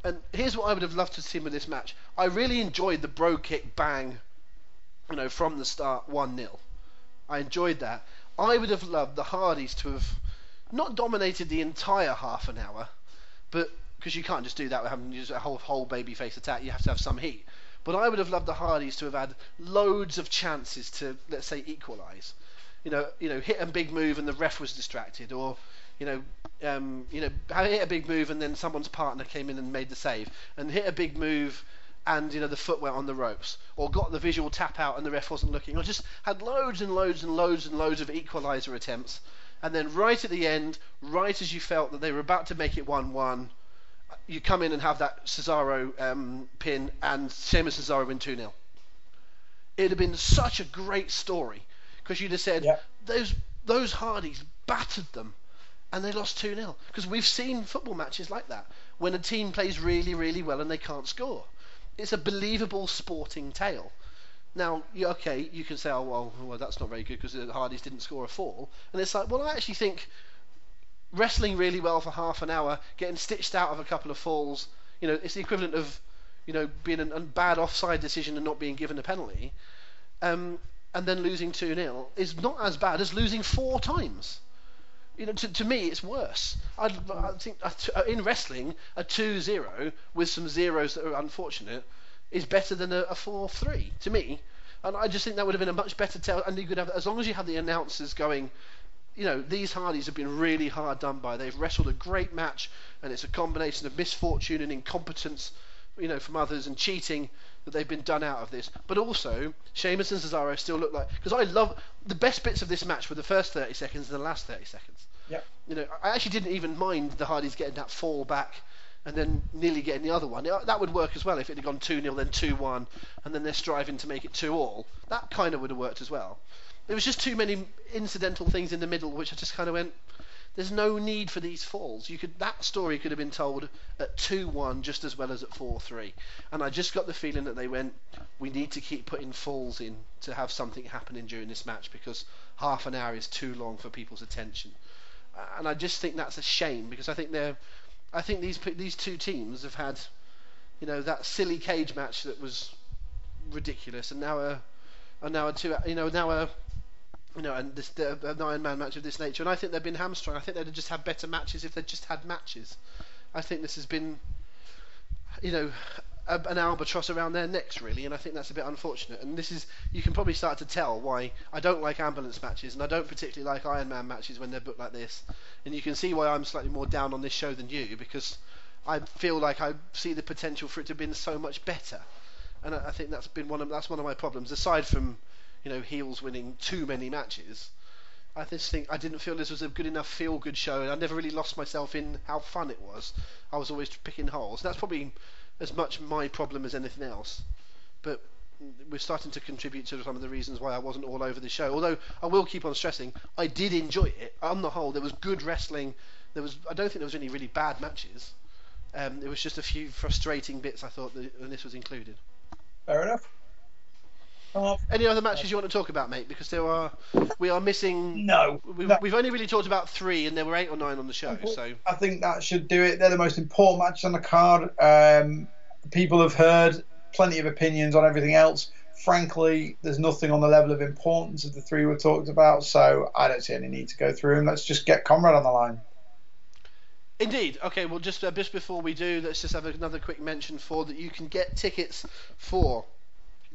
And here's what I would have loved to see with this match. I really enjoyed the Brogue Kick bang, you know, from the start, one 0 I enjoyed that. I would have loved the Hardys to have not dominated the entire half an hour, but because you can't just do that with having just a whole whole baby face attack, you have to have some heat. But I would have loved the Hardys to have had loads of chances to, let's say, equalise. You know, you know, hit a big move and the ref was distracted, or you know, um, you know, hit a big move and then someone's partner came in and made the save, and hit a big move and you know the foot went on the ropes, or got the visual tap out and the ref wasn't looking, or just had loads and loads and loads and loads of equaliser attempts, and then right at the end, right as you felt that they were about to make it one-one, you come in and have that Cesaro um, pin and Sheamus Cesaro win two 0 It'd have been such a great story because you'd have said Yeah. those those Hardys battered them and they lost 2 0. Because we've seen football matches like that when a team plays really, really well and they can't score. It's a believable sporting tale. Now, okay, you can say, oh, well, well, that's not very good because the Hardys didn't score a fall. And it's like, well, I actually think wrestling really well for half an hour, getting stitched out of a couple of falls, you know, it's the equivalent of, you know, being a, a bad offside decision and not being given a penalty, um, and then losing 2 0 is not as bad as losing four times. You know, to, to me, it's worse. I'd, I think in wrestling, a 2-0 with some zeros that are unfortunate is better than a, a 4-3 to me. And I just think that would have been a much better tell. And you could have, as long as you have the announcers going, you know, these Hardys have been really hard done by. They've wrestled a great match, and it's a combination of misfortune and incompetence, you know, from others and cheating that they've been done out of this. But also, Sheamus and Cesaro still look like because I love the best bits of this match were the first 30 seconds and the last 30 seconds. Yeah. You know, I actually didn't even mind the Hardys getting that fall back and then nearly getting the other one. That would work as well if it had gone 2 0, then 2 1, and then they're striving to make it 2 all. That kind of would have worked as well. There was just too many incidental things in the middle which I just kind of went, there's no need for these falls. You could that story could have been told at 2-1 just as well as at 4-3. And I just got the feeling that they went, we need to keep putting falls in to have something happening during this match because half an hour is too long for people's attention. And I just think that's a shame because I think they're, I think these these two teams have had, you know, that silly cage match that was ridiculous, and now a, and now a two, you know, now a you know, and this Iron Man match of this nature. And I think they've been hamstrung. I think they'd have just had better matches if they'd just had matches. I think this has been, you know, a, an albatross around their necks really, and I think that's a bit unfortunate. And this is you can probably start to tell why I don't like ambulance matches, and I don't particularly like Iron Man matches when they're booked like this. And you can see why I'm slightly more down on this show than you because I feel like I see the potential for it to have been so much better. And I, I think that's been one of that's one of my problems. Aside from you know, heels winning too many matches. I just think I didn't feel this was a good enough feel-good show, and I never really lost myself in how fun it was. I was always picking holes. That's probably as much my problem as anything else, but we're starting to contribute to some of the reasons why I wasn't all over the show. Although I will keep on stressing, I did enjoy it. On the whole, there was good wrestling. There was I don't think there was any really bad matches. Um, it was just a few frustrating bits I thought that, and this was included. Fair enough. Any other matches you want to talk about, mate? Because there are, we are missing. No, we've, no. we've only really talked about three, and there were eight or nine on the show. So I think that should do it. They're the most important matches on the card. Um, people have heard plenty of opinions on everything else. Frankly, there's nothing on the level of importance of the three we talked about, so I don't see any need to go through them. Let's just get Conrad on the line. Indeed. Okay. Well, just uh, just before we do, let's just have another quick mention for that you can get tickets for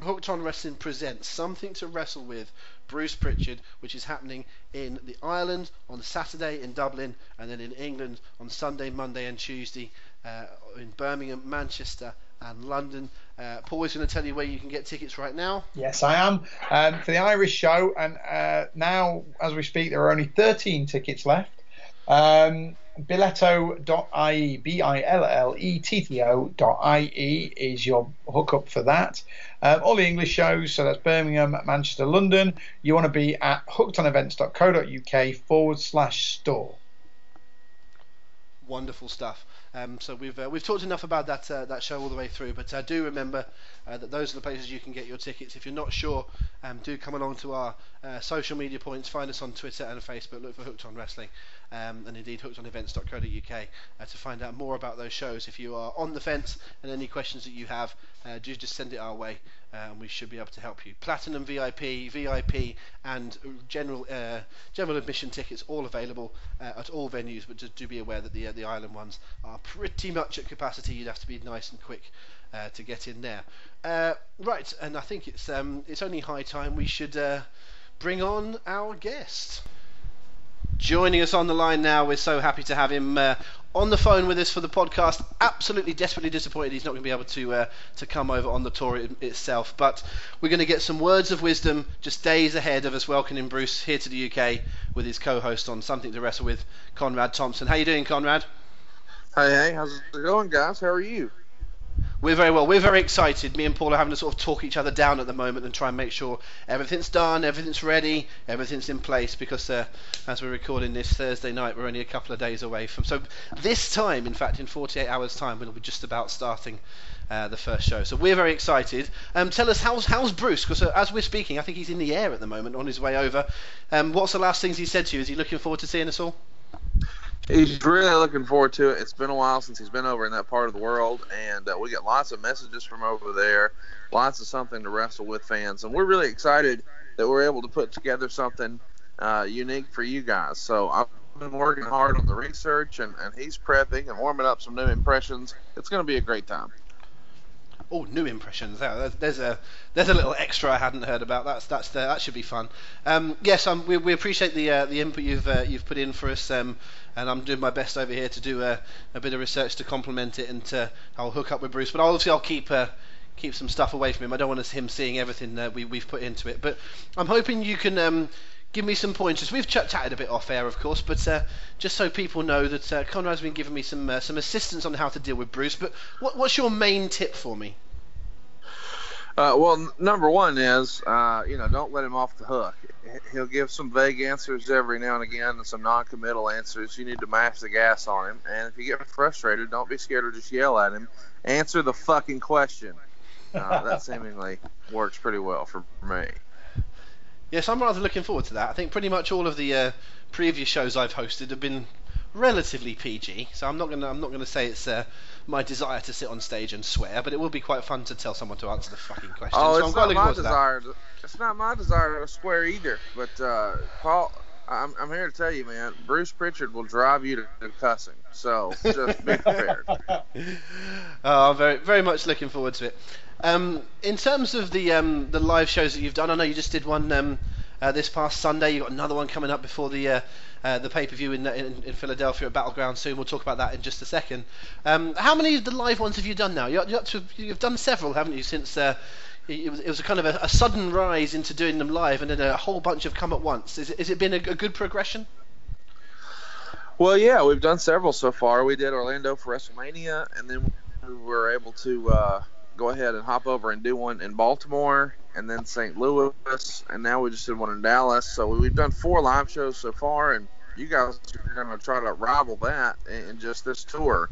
Hooked on Wrestling presents Something to Wrestle with Bruce Prichard, which is happening in the Ireland on Saturday in Dublin, and then in England on Sunday, Monday, and Tuesday uh, in Birmingham, Manchester, and London. Uh, Paul is going to tell you where you can get tickets right now. Yes, I am. Um, for the Irish show, and uh, now, as we speak, there are only 13 tickets left. Um, Billetto.ie, B I L L E T T O.ie is your hookup for that. Um, all the English shows, so that's Birmingham, Manchester, London. You want to be at hookedonevents.co.uk forward slash store. Wonderful stuff. Um, so we've uh, we've talked enough about that uh, that show all the way through, but uh, do remember uh, that those are the places you can get your tickets. If you're not sure, um, do come along to our uh, social media points. Find us on Twitter and Facebook. Look for Hooked on Wrestling, um, and indeed hookedonevents.co.uk uh, to find out more about those shows. If you are on the fence and any questions that you have, do just send it our way, and we should be able to help you. Platinum VIP, VIP, and general general admission tickets all available at all venues, but just do be aware that the the island ones are pretty much at capacity. You'd have to be nice and quick uh, to get in there. Uh, right, and I think it's um, it's only high time we should uh, bring on our guest. Joining us on the line now, we're so happy to have him uh, on the phone with us for the podcast. Absolutely desperately disappointed he's not going to be able to uh, to come over on the tour it, itself, but we're going to get some words of wisdom just days ahead of us welcoming Bruce here to the UK with his co-host on Something to Wrestle with, Conrad Thompson. How you doing, Conrad? Hey, hey, how's it going, guys? How are you? We're very well. We're very excited. Me and Paul are having to sort of talk each other down at the moment and try and make sure everything's done, everything's ready, everything's in place because uh, as we're recording this Thursday night, we're only a couple of days away from. So this time, in fact, in 48 hours' time, we'll be just about starting uh, the first show. So we're very excited. Um, tell us how's how's Bruce? Because uh, as we're speaking, I think he's in the air at the moment on his way over. Um, what's the last things he said to you? Is he looking forward to seeing us all? He's really looking forward to it. It's been a while since he's been over in that part of the world, and uh, we get lots of messages from over there, lots of something to wrestle with fans, and we're really excited that we're able to put together something uh, unique for you guys. So I've been working hard on the research, and, and he's prepping and warming up some new impressions. It's going to be a great time. Oh, new impressions. There's a there's a little extra I hadn't heard about. That's that's the, that should be fun. Um, yes, um, we, we appreciate the uh, the input you've uh, you've put in for us. Um, and I'm doing my best over here to do a, a bit of research to complement it, and to, I'll hook up with Bruce. But obviously, I'll keep uh, keep some stuff away from him. I don't want him seeing everything that we, we've put into it. But I'm hoping you can um, give me some pointers. We've ch- chatted a bit off air, of course, but uh, just so people know that uh, Conrad's been giving me some uh, some assistance on how to deal with Bruce. But what, what's your main tip for me? Uh, well, n- number one is, uh, you know, don't let him off the hook. He'll give some vague answers every now and again and some non-committal answers. You need to mash the gas on him. And if you get frustrated, don't be scared to just yell at him. Answer the fucking question. Uh, that seemingly works pretty well for me. Yes, I'm rather looking forward to that. I think pretty much all of the uh, previous shows I've hosted have been relatively PG, so I'm not gonna I'm not gonna say it's uh, my desire to sit on stage and swear, but it will be quite fun to tell someone to answer the fucking question. Oh, so it's I'm not my desire. To, it's not my desire to swear either. But uh, Paul, I'm, I'm here to tell you, man. Bruce Prichard will drive you to, to cussing. So just be prepared. oh, I'm very very much looking forward to it. Um, in terms of the um, the live shows that you've done, I know you just did one um, uh, this past Sunday. You've got another one coming up before the uh, uh, the pay per view in, in, in Philadelphia at Battleground soon. We'll talk about that in just a second. Um, how many of the live ones have you done now? You, have done several, haven't you? Since uh, it, was, it was a kind of a, a, sudden rise into doing them live, and then a whole bunch have come at once. Is it, has it been a, a good progression? Well, yeah, we've done several so far. We did Orlando for WrestleMania, and then we were able to uh, go ahead and hop over and do one in Baltimore and then St. Louis, and now we just did one in Dallas. So we've done four live shows so far, and you guys are going to try to rival that in just this tour.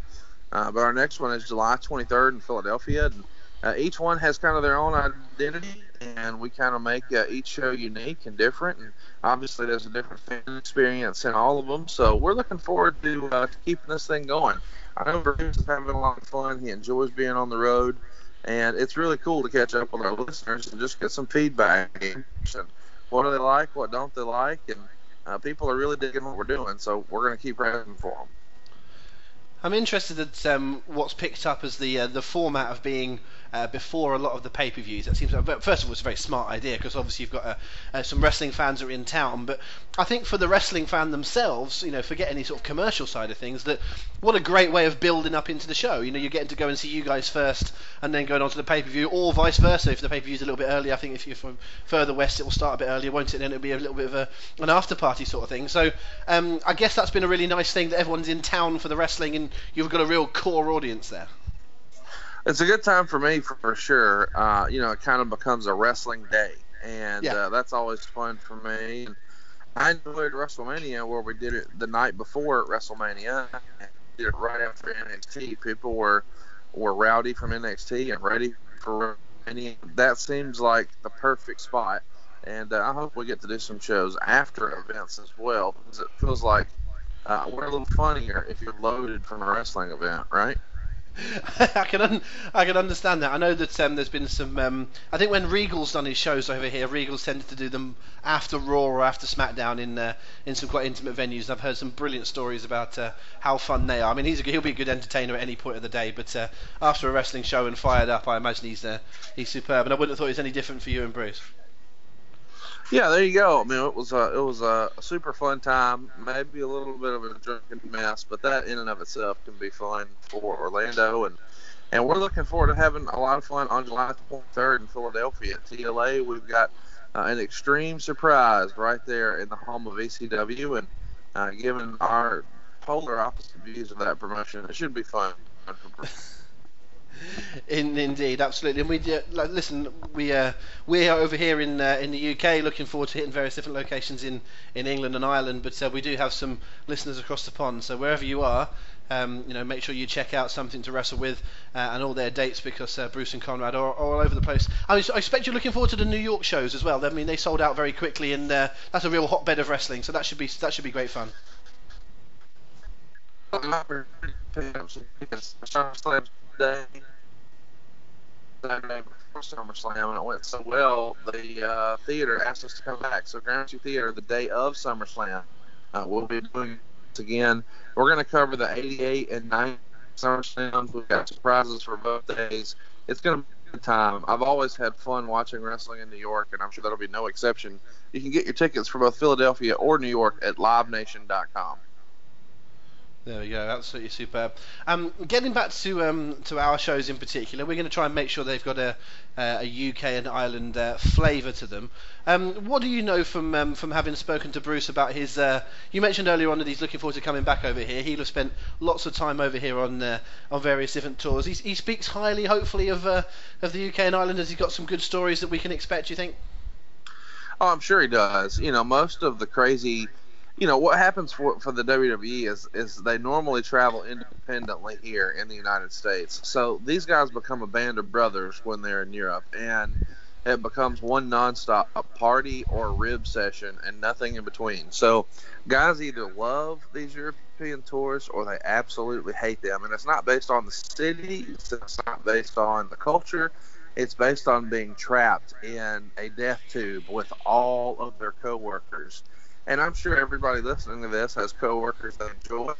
Uh, but our next one is July 23rd in Philadelphia. And, uh, each one has kind of their own identity, and we kind of make uh, each show unique and different. And obviously, there's a different fan experience in all of them. So we're looking forward to, uh, to keeping this thing going. I know Bruce is having a lot of fun. He enjoys being on the road, and it's really cool to catch up with our listeners and just get some feedback. What do they like? What don't they like? And uh, people are really digging what we're doing, so we're going to keep writing for them. I'm interested at um, what's picked up as the uh, the format of being uh, before a lot of the pay-per-views. That seems, first of all, it's a very smart idea because obviously you've got uh, uh, some wrestling fans are in town. But I think for the wrestling fan themselves, you know, forget any sort of commercial side of things, that what a great way of building up into the show. You know, you're getting to go and see you guys first, and then going on to the pay-per-view, or vice versa. If the pay-per-view is a little bit early, I think if you're from further west, it will start a bit earlier, won't it? Then it'll be a little bit of a, an after-party sort of thing. So um, I guess that's been a really nice thing that everyone's in town for the wrestling, and you've got a real core audience there. It's a good time for me for, sure. Uh, you know, it kind of becomes a wrestling day, and yeah. uh, that's always fun for me. And I enjoyed WrestleMania where we did it the night before WrestleMania. Did it right after NXT. People were were rowdy from NXT and ready for WrestleMania. That seems like the perfect spot. And uh, I hope we get to do some shows after events as well because it feels like uh, we're a little funnier if you're loaded from a wrestling event, right? I can un- I can understand that. I know that um, there's been some. Um, I think when Regal's done his shows over here, Regal's tended to do them after Raw or after SmackDown in uh, in some quite intimate venues. And I've heard some brilliant stories about uh, how fun they are. I mean, he's a, he'll be a good entertainer at any point of the day, but uh, after a wrestling show and fired up, I imagine he's uh, he's superb. And I wouldn't have thought was any different for you and Bruce. Yeah, there you go. I mean, it was a it was a super fun time. Maybe a little bit of a drunken mess, but that in and of itself can be fun for Orlando, and and we're looking forward to having a lot of fun on July 23rd in Philadelphia at TLA. We've got uh, an extreme surprise right there in the home of ECW, and uh, given our polar opposite views of that promotion, it should be fun. In, indeed, absolutely. And we uh, like, listen. We uh, we are over here in uh, in the UK, looking forward to hitting various different locations in, in England and Ireland. But uh, we do have some listeners across the pond. So wherever you are, um, you know, make sure you check out something to wrestle with uh, and all their dates because uh, Bruce and Conrad are, are, all over the place. I, I, expect you're looking forward to the New York shows as well. I mean, they sold out very quickly, and that's a real hotbed of wrestling. So that should be that should be great fun. Day Saturday before SummerSlam, and it went so well, the uh, theater asked us to come back. So Gramercy Theater, the day of SummerSlam, uh, we'll be doing this again. We're going to cover the 88 and 90 SummerSlams. We've got surprises for both days. It's going to be a good time. I've always had fun watching wrestling in New York, and I'm sure that'll be no exception. You can get your tickets for both Philadelphia or New York at livenation.com. There we go, absolutely superb. Um, getting back to um, to our shows in particular, we're going to try and make sure they've got a, a UK and Ireland uh, flavour to them. Um, what do you know from um, from having spoken to Bruce about his? Uh, you mentioned earlier on that he's looking forward to coming back over here. He'll have spent lots of time over here on uh, on various different tours. He, he speaks highly, hopefully, of uh, of the UK and Ireland. Has he got some good stories that we can expect? Do you think? Oh, I'm sure he does. You know, most of the crazy you know what happens for for the WWE is is they normally travel independently here in the United States. So these guys become a band of brothers when they're in Europe, and it becomes one nonstop party or rib session and nothing in between. So guys either love these European tours or they absolutely hate them, and it's not based on the city, it's not based on the culture. It's based on being trapped in a death tube with all of their coworkers and I'm sure everybody listening to this has coworkers that enjoy it,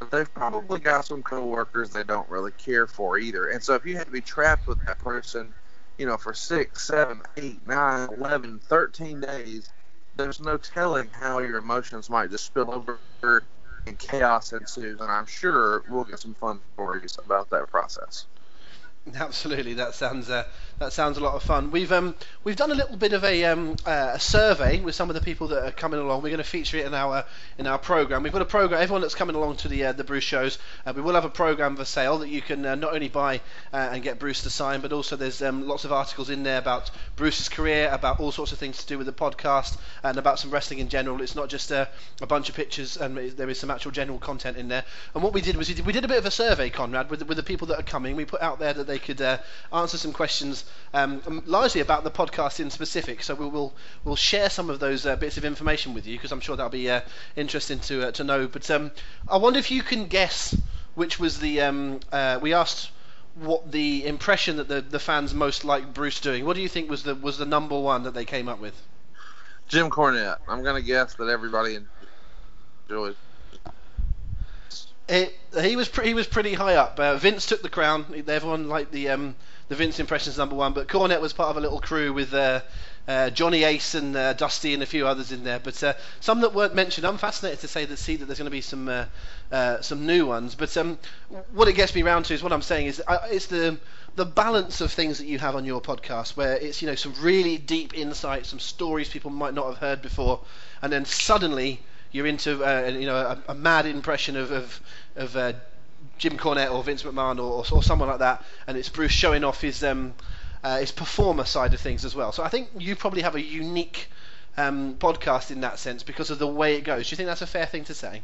but they've probably got some coworkers they don't really care for either. And so if you had to be trapped with that person, you know, for six, seven, eight, nine, eleven, thirteen days, there's no telling how your emotions might just spill over and chaos ensues. And I'm sure we'll get some fun stories about that process. Absolutely, that sounds uh, that sounds a lot of fun. We've um, we've done a little bit of a, um, uh, a survey with some of the people that are coming along. We're going to feature it in our in our program. We've got a program. Everyone that's coming along to the uh, the Bruce shows, uh, we will have a program for sale that you can uh, not only buy uh, and get Bruce to sign, but also there's um, lots of articles in there about Bruce's career, about all sorts of things to do with the podcast, and about some wrestling in general. It's not just a, a bunch of pictures, and there is some actual general content in there. And what we did was we did, we did a bit of a survey, Conrad, with with the people that are coming. We put out there that they could answer some questions um, largely about the podcast in specific. So we'll we'll, we'll share some of those uh, bits of information with you because I'm sure that'll be uh, interesting to uh, to know. But um, I wonder if you can guess which was the um, uh, we asked what the impression that the, the fans most liked Bruce doing. What do you think was the was the number one that they came up with? Jim Cornette. I'm gonna guess that everybody enjoyed. It, he was pre- he was pretty high up. Uh, Vince took the crown. Everyone liked the um, the Vince impressions number one, but Cornette was part of a little crew with uh, uh, Johnny Ace and uh, Dusty and a few others in there. But uh, some that weren't mentioned. I'm fascinated to say that see that there's going to be some uh, some new ones. But um, what it gets me round to is what I'm saying is it's the the balance of things that you have on your podcast, where it's you know some really deep insights, some stories people might not have heard before, and then suddenly you're into uh, you know a, a, mad impression of of, of uh, Jim Cornette or Vince McMahon or, or, someone like that, and it's Bruce showing off his um, uh, his performer side of things as well. So I think you probably have a unique um, podcast in that sense because of the way it goes. Do you think that's a fair thing to say?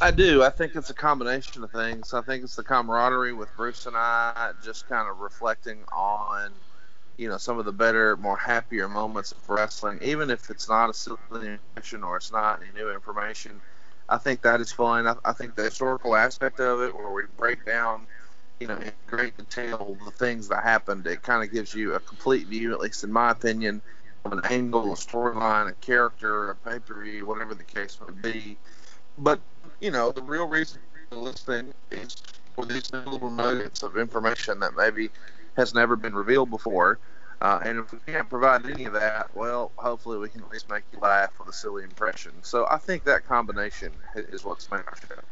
I do. I think it's a combination of things. I think it's the camaraderie with Bruce and I, just kind of reflecting on you know some of the better, more happier moments of wrestling, even if it's not a silly information or it's not any new information. I think that is fun. I, I think the historical aspect of it, where we break down, you know, in great detail the things that happened, it kind of gives you a complete view, at least in my opinion, of an angle, a storyline, a character, a pay per view, whatever the case may be. But you know, the real reason for listening is for these little nuggets of information that maybe has never been revealed before. Uh, and if we can't provide any of that, well, hopefully we can at least make you laugh with a silly impression. So I think that combination is what's made our show.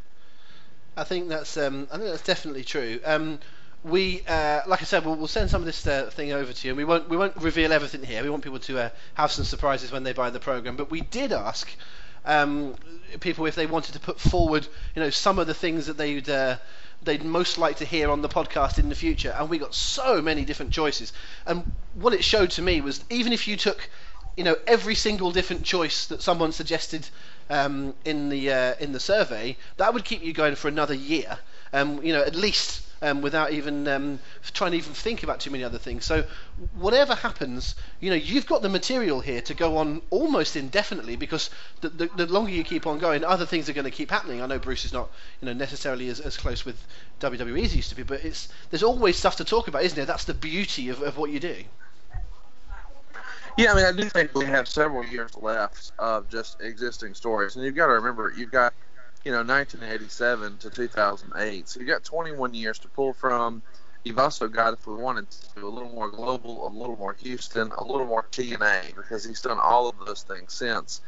I think that's um, I think that's definitely true. Um, we, uh, like I said, we'll, we'll, send some of this uh, thing over to you. And we won't we won't reveal everything here. We want people to uh, have some surprises when they buy the program. But we did ask um, people if they wanted to put forward, you know, some of the things that they'd uh, they'd most like to hear on the podcast in the future. And we got so many different choices. And what it showed to me was even if you took, you know, every single different choice that someone suggested um, in the uh, in the survey, that would keep you going for another year. Um, you know, at least um, without even um, trying to even think about too many other things. So whatever happens, you know, you've got the material here to go on almost indefinitely because the, the, the longer you keep on going, other things are going to keep happening. I know Bruce is not, you know, necessarily as, as close with WWE as he used to be, but it's there's always stuff to talk about, isn't there? That's the beauty of, of what you do. Yeah, I mean, I do think we have several years left of just existing stories, and you've got to remember, you've got you know 1987 to 2008. So you got 21 years to pull from. You've also got, if we wanted to, a little more global, a little more Houston, a little more TNA, because he's done all of those things since.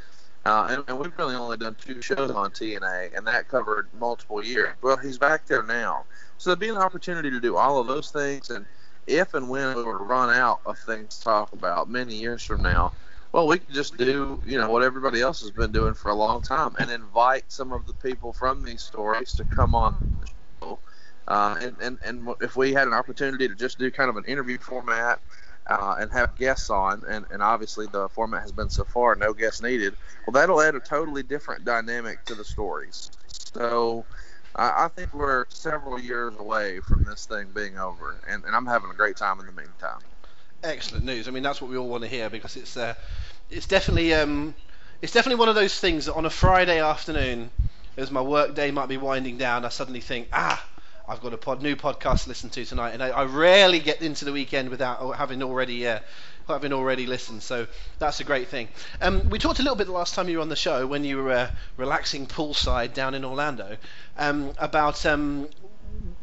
Uh, and, and, we've really only done two shows on TNA, and that covered multiple years. Well, he's back there now. So there'd be an opportunity to do all of those things. And if and when we were to run out of things to talk about many years from now, well, we could just do, you know, what everybody else has been doing for a long time and invite some of the people from these stories to come on the show. Uh, and, and, and if we had an opportunity to just do kind of an interview format uh, and have guests on, and, and obviously the format has been so far no guests needed, well, that'll add a totally different dynamic to the stories. So I, I think we're several years away from this thing being over, and, and I'm having a great time in the meantime excellent news. I mean, that's what we all want to hear because it's uh, it's definitely um, it's definitely one of those things that on a Friday afternoon, as my work day might be winding down, I suddenly think, ah, I've got a pod, new podcast to listen to tonight, and I, I rarely get into the weekend without having already. Uh, having already listened, so that's a great thing. Um, we talked a little bit the last time you were on the show when you were uh, relaxing poolside down in Orlando um, about um,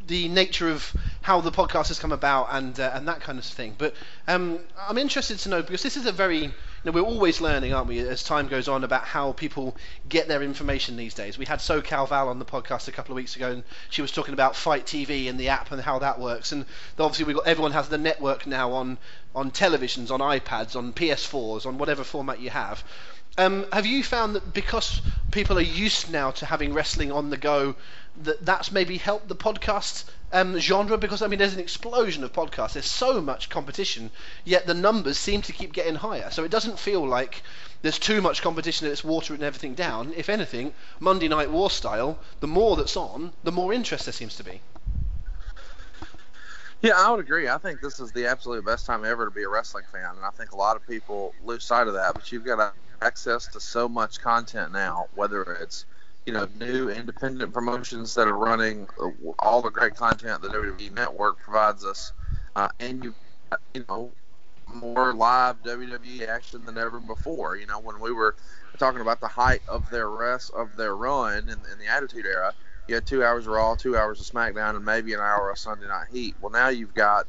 the nature of how the podcast has come about and uh, and that kind of thing. But um, I'm interested to know because this is a very we're always learning, aren't we, as time goes on about how people get their information these days. We had SoCal Val on the podcast a couple of weeks ago, and she was talking about FITE TV and the app and how that works. And obviously, we got everyone has the network now on on televisions, on iPads, on PS4s, on whatever format you have. Um, have you found that because people are used now to having wrestling on the go, that that's maybe helped the podcast um, genre? Because I mean, there's an explosion of podcasts. There's so much competition, yet the numbers seem to keep getting higher. So it doesn't feel like there's too much competition and it's watering everything down. If anything, Monday Night War style, the more that's on, the more interest there seems to be. Yeah, I would agree. I think this is the absolute best time ever to be a wrestling fan, and I think a lot of people lose sight of that. But you've got access to so much content now, whether it's you know new independent promotions that are running uh, all the great content the WWE Network provides us, uh, and you you know more live WWE action than ever before. You know when we were talking about the height of their rest of their run in, in the Attitude Era you had two hours of Raw, two hours of SmackDown, and maybe an hour of Sunday Night Heat. Well, now you've got,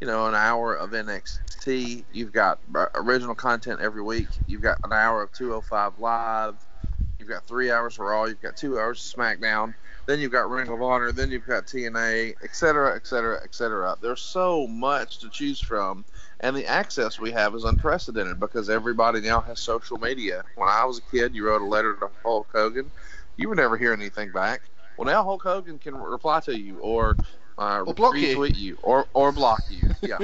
you know, an hour of NXT. You've got original content every week. You've got an hour of 205 Live. You've got three hours of Raw. You've got two hours of SmackDown. Then you've got Ring of Honor. Then you've got TNA, et cetera, et cetera, et cetera. There's so much to choose from. And the access we have is unprecedented because everybody now has social media. When I was a kid, you wrote a letter to Hulk Hogan. You would never hear anything back well, now Hulk Hogan can reply to you or, uh, or block retweet you. you or or block you. Yeah.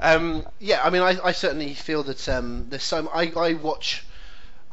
um, yeah, I mean, I, I certainly feel that um, there's so. I, I watch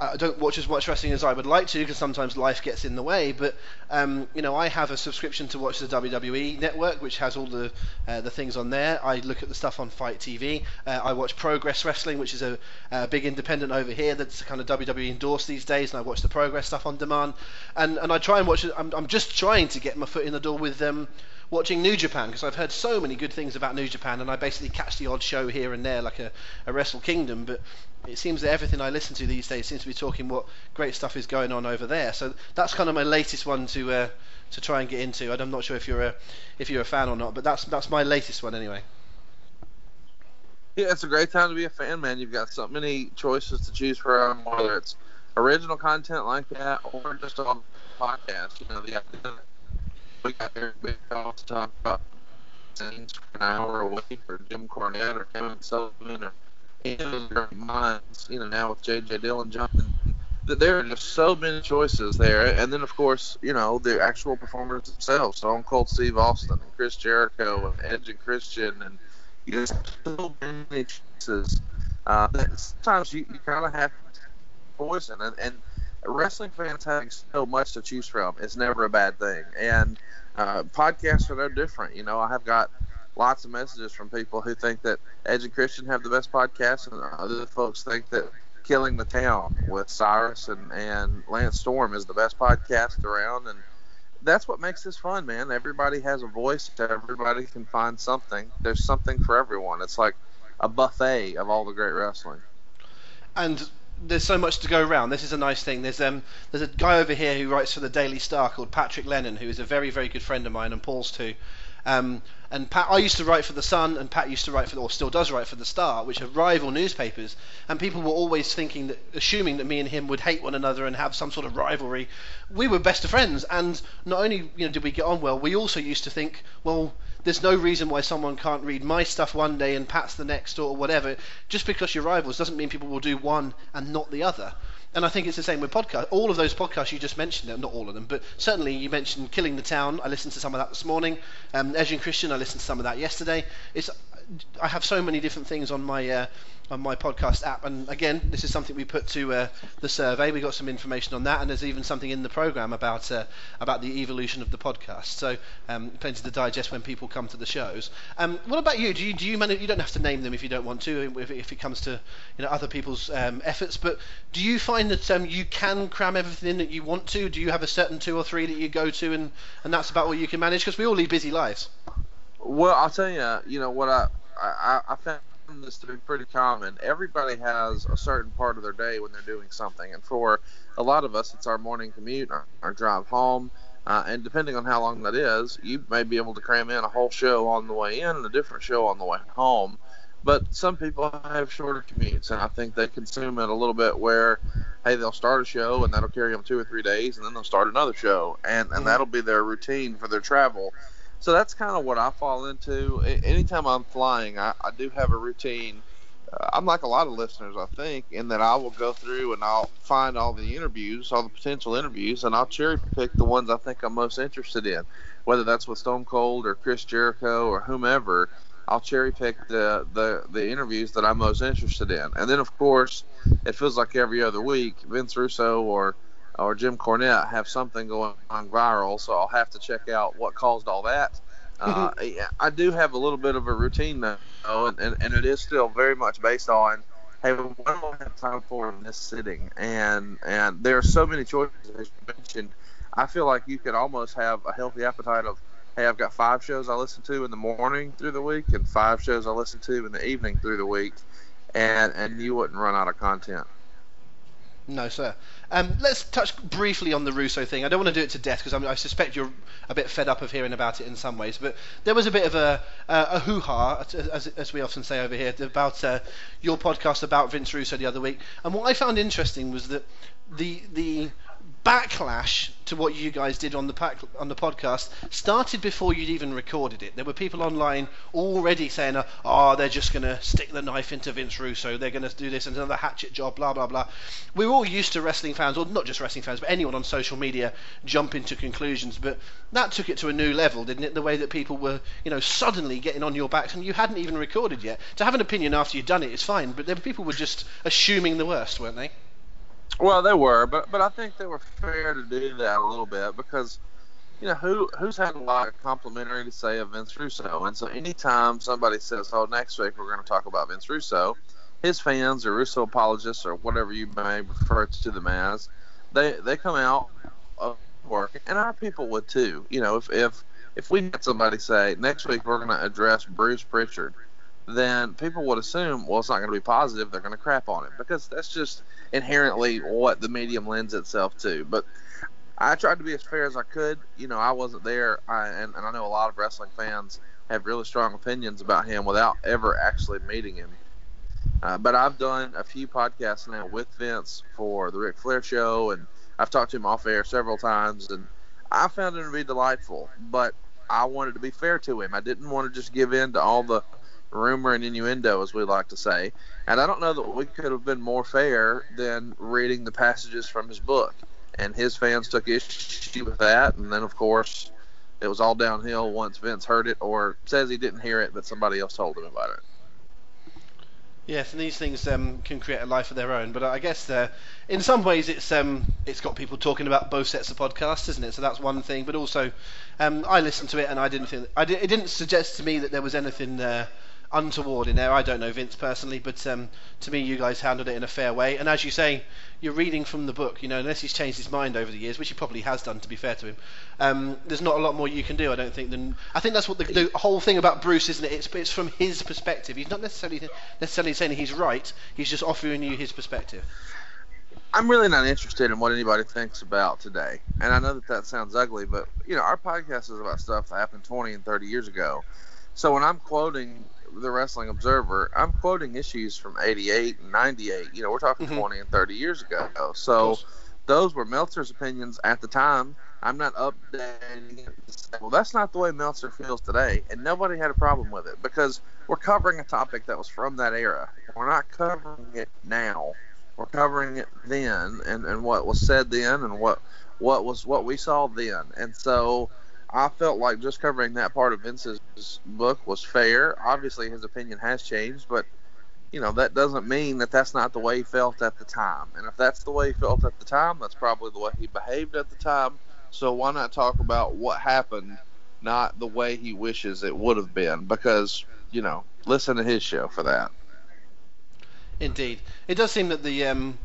I don't watch as much wrestling as I would like to because sometimes life gets in the way. But um, you know, I have a subscription to watch the WWE Network, which has all the uh, the things on there. I look at the stuff on FITE TV. Uh, I watch Progress Wrestling, which is a, a, big independent over here that's kind of WWE endorsed these days, and I watch the Progress stuff on demand. And and I try and watch it. I'm, I'm just trying to get my foot in the door with them. Um, watching New Japan because I've heard so many good things about New Japan, and I basically catch the odd show here and there, like a, a Wrestle Kingdom. But it seems that everything I listen to these days seems to be talking what great stuff is going on over there. So that's kind of my latest one to uh, to try and get into. I'm not sure if you're a if you're a fan or not, but that's that's my latest one anyway. Yeah, it's a great time to be a fan, man. You've got so many choices to choose from, whether it's original content like that or just on podcast. You know, the we got Eric Bischoff to talk about things for an hour away for Jim Cornette or Kevin Sullivan or any of great minds. You know, now with J.J. Dillon jumping, there are just so many choices there. And then, of course, you know, the actual performers themselves, Stone Cold Steve Austin and Chris Jericho and Edge and Christian and you know, so many choices uh, that sometimes you, you kind of have to poison and, and wrestling fans having so much to choose from is never a bad thing. And uh, podcasts are no different. You know, I have got lots of messages from people who think that Edge and Christian have the best podcast, and other folks think that Killing the Town with Cyrus and, and Lance Storm is the best podcast around. And that's what makes this fun, man. Everybody has a voice, everybody can find something. There's something for everyone. It's like a buffet of all the great wrestling. And there's so much to go around. This is a nice thing. There's um there's a guy over here who writes for the Daily Star called Patrick Lennon, who is a very very good friend of mine and Paul's too. Um, and Pat, I used to write for the Sun, and Pat used to write for, or still does write for the Star, which are rival newspapers. And people were always thinking that, assuming that me and him would hate one another and have some sort of rivalry. We were best of friends, and not only you know did we get on well, we also used to think, well, there's no reason why someone can't read my stuff one day and Pat's the next or whatever. Just because you're rivals doesn't mean people will do one and not the other. And I think it's the same with podcasts. All of those podcasts you just mentioned, not all of them, but certainly you mentioned Killing the Town. I listened to some of that this morning. Um, and Christian, I listened to some of that yesterday. It's I have so many different things on my uh, on my podcast app. And again, this is something we put to uh, the survey. We got some information on that, and there's even something in the program about uh, about the evolution of the podcast. So um, plenty to digest when people come to the shows. Um, what about you? Do you do you manage? You don't have to name them if you don't want to, if, if it comes to you know other people's um, efforts. But do you find that um, you can cram everything in that you want to? Do you have a certain two or three that you go to, and and that's about what you can manage? Because we all lead busy lives. Well, I'll tell you, you know what I I, I found this to be pretty common. Everybody has a certain part of their day when they're doing something, and for a lot of us, it's our morning commute, our, our drive home, uh, and depending on how long that is, you may be able to cram in a whole show on the way in and a different show on the way home. But some people have shorter commutes, and I think they consume it a little bit where, hey, they'll start a show and that'll carry them two or three days, and then they'll start another show, and, and Mhm. that'll be their routine for their travel. So that's kind of what I fall into. Anytime I'm flying, I, I do have a routine. Uh, I'm like a lot of listeners, I think, in that I will go through and I'll find all the interviews, all the potential interviews, and I'll cherry pick the ones I think I'm most interested in. Whether that's with Stone Cold or Chris Jericho or whomever, I'll cherry pick the, the, the interviews that I'm most interested in. And then, of course, it feels like every other week, Vince Russo or or Jim Cornette have something going on viral, so I'll have to check out what caused all that. Uh, yeah, I do have a little bit of a routine though, and, and, and it is still very much based on, hey, what do I have time for in this sitting? And and there are so many choices as you mentioned. I feel like you could almost have a healthy appetite of, hey, I've got five shows I listen to in the morning through the week, and five shows I listen to in the evening through the week, and and you wouldn't run out of content. No, sir. Um, let's touch briefly on the Russo thing. I don't want to do it to death because I suspect you're a bit fed up of hearing about it in some ways. But there was a bit of a, uh, a hoo-ha, as, as we often say over here, about uh, your podcast about Vince Russo the other week. And what I found interesting was that the the backlash to what you guys did on the pack, on the podcast started before you'd even recorded it. There were people online already saying, "Oh, they're just going to stick the knife into Vince Russo. They're going to do this and another hatchet job." Blah blah blah. We're all used to wrestling fans, or not just wrestling fans, but anyone on social media jumping to conclusions. But that took it to a new level, didn't it? The way that people were, you know, suddenly getting on your backs, and you hadn't even recorded yet. To have an opinion after you'd done it is fine, but people were just assuming the worst, weren't they? Well, they were, but but I think they were fair to do that a little bit because, you know, who who's had a lot of complimentary to say of Vince Russo, and so anytime somebody says, "Oh, next week we're going to talk about Vince Russo," his fans or Russo apologists or whatever you may refer to them as, they they come out of work, and our people would too. You know, if if if we had somebody say next week we're going to address Bruce Prichard, then people would assume, well, it's not going to be positive. They're going to crap on it because that's just inherently what the medium lends itself to. But I tried to be as fair as I could. You know, I wasn't there, I, and, and I know a lot of wrestling fans have really strong opinions about him without ever actually meeting him. Uh, but I've done a few podcasts now with Vince for the Ric Flair show, and I've talked to him off air several times, and I found him to be delightful. But I wanted to be fair to him. I didn't want to just give in to all the rumor and innuendo, as we like to say. And I don't know that we could have been more fair than reading the passages from his book. And his fans took issue with that. And then, of course, it was all downhill once Vince heard it or says he didn't hear it, but somebody else told him about it. Yes, and these things um, can create a life of their own. But I guess uh, in some ways it's um, it's got people talking about both sets of podcasts, isn't it? So that's one thing. But also, um, I listened to it and I didn't think I did, it didn't suggest to me that there was anything uh, untoward in there. I don't know Vince personally, but um, to me, you guys handled it in a fair way. And as you say, you're reading from the book. You know, unless he's changed his mind over the years, which he probably has done, to be fair to him. Um, there's not a lot more you can do, I don't think. Than I think that's what the, the whole thing about Bruce, isn't it? It's, it's from his perspective. He's not necessarily necessarily saying he's right. He's just offering you his perspective. I'm really not interested in what anybody thinks about today. And I know that that sounds ugly, but you know, our podcast is about stuff that happened 20 and 30 years ago. So when I'm quoting the Wrestling Observer, I'm quoting issues from 88 and 98. You know, we're talking Mhm. 20 and 30 years ago. So those were Meltzer's opinions at the time. I'm not updating it to say, well, that's not the way Meltzer feels today. And nobody had a problem with it because we're covering a topic that was from that era. We're not covering it now. We're covering it then and, and what was said then and what what was what we saw then. And so I felt like just covering that part of Vince's book was fair. Obviously, his opinion has changed, but you know that doesn't mean that that's not the way he felt at the time. And if that's the way he felt at the time, that's probably the way he behaved at the time. So why not talk about what happened, not the way he wishes it would have been? Because you know, listen to his show for that. Indeed, it does seem that the um,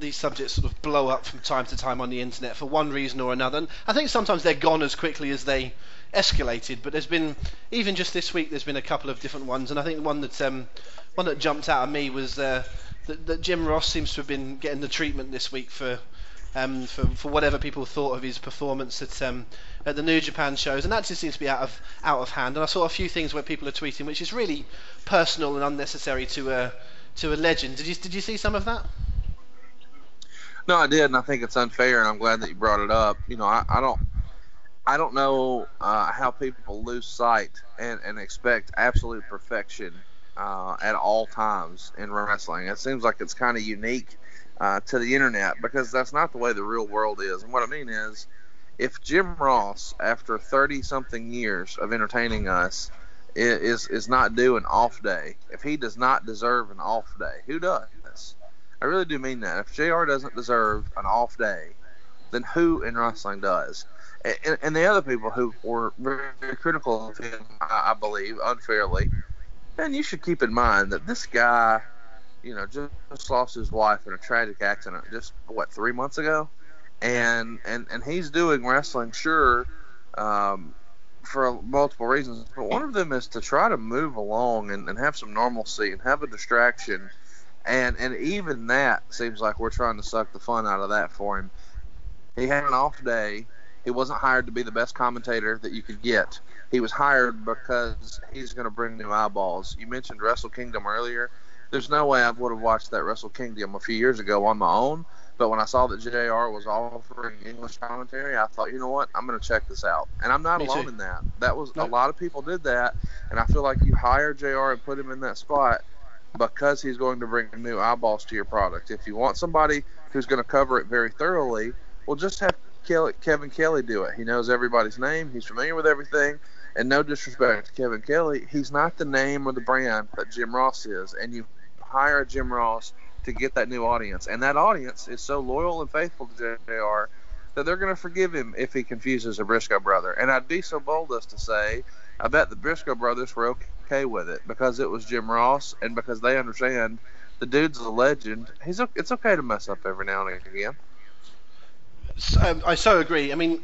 these subjects sort of blow up from time to time on the internet for one reason or another. And I think sometimes they're gone as quickly as they escalated. But there's been even just this week, there's been a couple of different ones, and I think one that um, one that jumped out at me was uh, that, that Jim Ross seems to have been getting the treatment this week for um, for, for whatever people thought of his performance at um, at the New Japan shows, and that just seems to be out of out of hand. And I saw a few things where people are tweeting, which is really personal and unnecessary to a to a legend. Did you did you see some of that? No, I did, and I think it's unfair, and I'm glad that you brought it up. You know, I, I don't. I don't know uh, how people lose sight and, and expect absolute perfection uh, at all times in wrestling. It seems like it's kind of unique uh, to the internet because that's not the way the real world is. And what I mean is, if Jim Ross, after 30 something years of entertaining us, is is not due an off day, if he does not deserve an off day, who does? I really do mean that. If JR doesn't deserve an off day, then who in wrestling does? And, and the other people who were very critical of him, I, I believe, unfairly, and you should keep in mind that this guy, you know, just, lost his wife in a tragic accident just what three months ago, and and and he's doing wrestling, sure, um, for multiple reasons, but one of them is to try to move along and, and have some normalcy and have a distraction, and and even that seems like we're trying to suck the fun out of that for him. He had an off day. He wasn't hired to be the best commentator that you could get he was hired because he's going to bring new eyeballs. You mentioned Wrestle Kingdom earlier. There's no way I would have watched that Wrestle Kingdom a few years ago on my own. But when I saw that JR was offering English commentary, I thought, you know what, I'm going to check this out. And I'm not Me alone too. in that. That was a lot of people did that, and I feel like you hire JR and put him in that spot because he's going to bring new eyeballs to your product. If you want somebody who's going to cover it very thoroughly, well, just have Kevin Kelly do it. He knows everybody's name. He's familiar with everything. And no disrespect to Kevin Kelly, he's not the name or the brand that Jim Ross is. And you hire Jim Ross to get that new audience. And that audience is so loyal and faithful to JR that they're going to forgive him if he confuses a Briscoe brother. And I'd be so bold as to say, I bet the Briscoe brothers were okay with it because it was Jim Ross and because they understand the dude's a legend. He's it's okay to mess up every now and again. So, um, I so agree. I mean,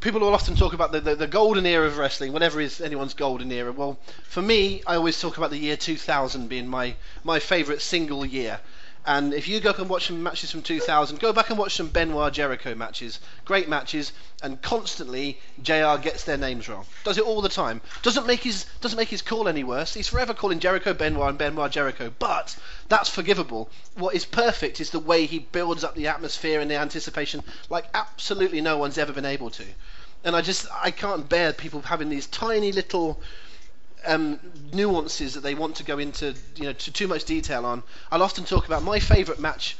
people will often talk about the, the, the, golden era of wrestling, whatever is anyone's golden era. Well, for me, I always talk about the year 2000 being my, my favourite single year. And if you go and watch some matches from 2000, go back and watch some Benoit Jericho matches. Great matches, and constantly JR gets their names wrong. Does it all the time. Doesn't make his doesn't make his call any worse. He's forever calling Jericho Benoit and Benoit Jericho, but that's forgivable. What is perfect is the way he builds up the atmosphere and the anticipation like absolutely no one's ever been able to. And I just I can't bear people having these tiny little um, nuances that they want to go into, you know, to too much detail on. I'll often talk about my favourite match.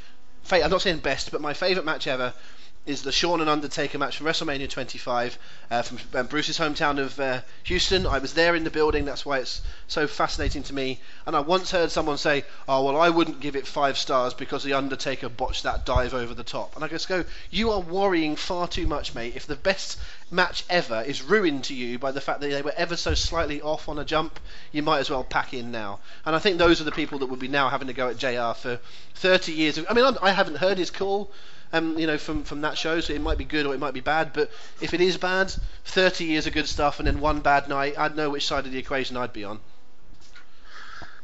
I'm not saying best, but my favourite match ever is the Shawn and Undertaker match from WrestleMania 25 uh, from um, Bruce's hometown of uh, Houston. I was there in the building, that's why it's so fascinating to me. And I once heard someone say, "Oh well, I wouldn't give it five stars because the Undertaker botched that dive over the top." And I just go, "You are worrying far too much, mate. If the best match ever is ruined to you by the fact that they were ever so slightly off on a jump, you might as well pack in now." And I think those are the people that would be now having to go at JR for 30 years. I mean, I haven't heard his call um, you know, from, from that show. So it might be good or it might be bad. But if it is bad, 30 years of good stuff and then one bad night, I'd know which side of the equation I'd be on.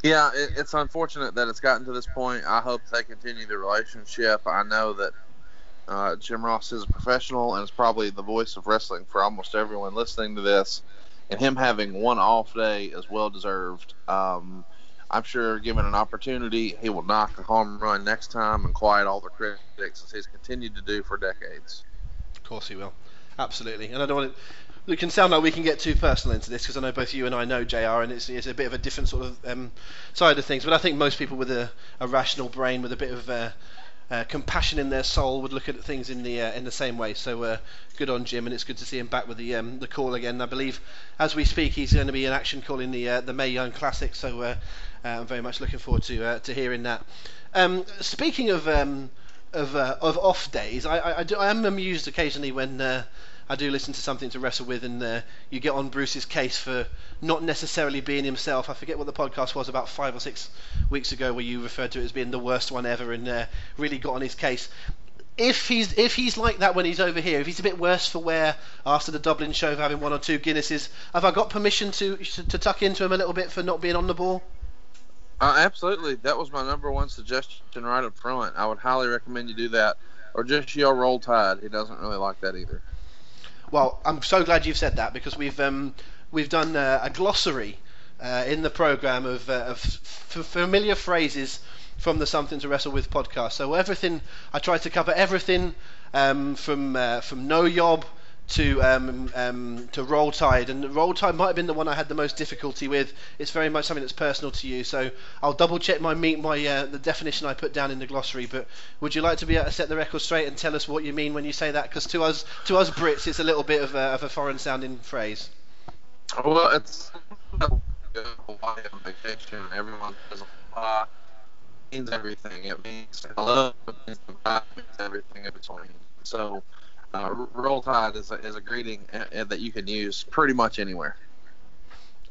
Yeah, it, it's unfortunate that it's gotten to this point. I hope they continue the relationship. I know that uh, Jim Ross is a professional and is probably the voice of wrestling for almost everyone listening to this. And him having one off day is well deserved. Um, I'm sure, given an opportunity, he will knock a home run next time and quiet all the critics as he's continued to do for decades. Of course, he will. Absolutely. And I don't want to. It can sound like we can get too personal into this because I know both you and I know JR, and it's, it's a bit of a different sort of um, side of things. But I think most people with a, a rational brain, with a bit of uh, uh, compassion in their soul, would look at things in the uh, in the same way. So uh, good on Jim, and it's good to see him back with the um, the call again. I believe as we speak, he's going to be in action calling the uh, the Mae Young Classic. So uh, I'm very much looking forward to to hearing that. Um, speaking of um, of of off days, I I, I, do, I am amused occasionally when. I do listen to something to wrestle with, and uh, you get on Bruce's case for not necessarily being himself. I forget what the podcast was about five or six weeks ago, where you referred to it as being the worst one ever, and uh, really got on his case. If he's if he's like that when he's over here, if he's a bit worse for wear after the Dublin show for having one or two Guinnesses, have I got permission to to tuck into him a little bit for not being on the ball? Uh, absolutely, that was my number one suggestion right up front. I would highly recommend you do that. or just yell "Roll Tide." He doesn't really like that either. Well, I'm so glad you've said that because we've um, we've done uh, a glossary uh, in the program of, uh, of f- familiar phrases from the Something to Wrestle with podcast. So everything I tried to cover everything um, from uh, from no yob to um, um, to roll tide, and roll tide might have been the one I had the most difficulty with. It's very much something that's personal to you, so I'll double check my meet my uh, the definition I put down in the glossary. But would you like to be able to set the record straight and tell us what you mean when you say that? Because to us to us Brits, it's a little bit of a, of a foreign sounding phrase. Well, it's Hawaii on vacation. Everyone says Aloha. means everything. It means hello. It means everything in between. So uh, roll tide is a, is a greeting uh, that you can use pretty much anywhere.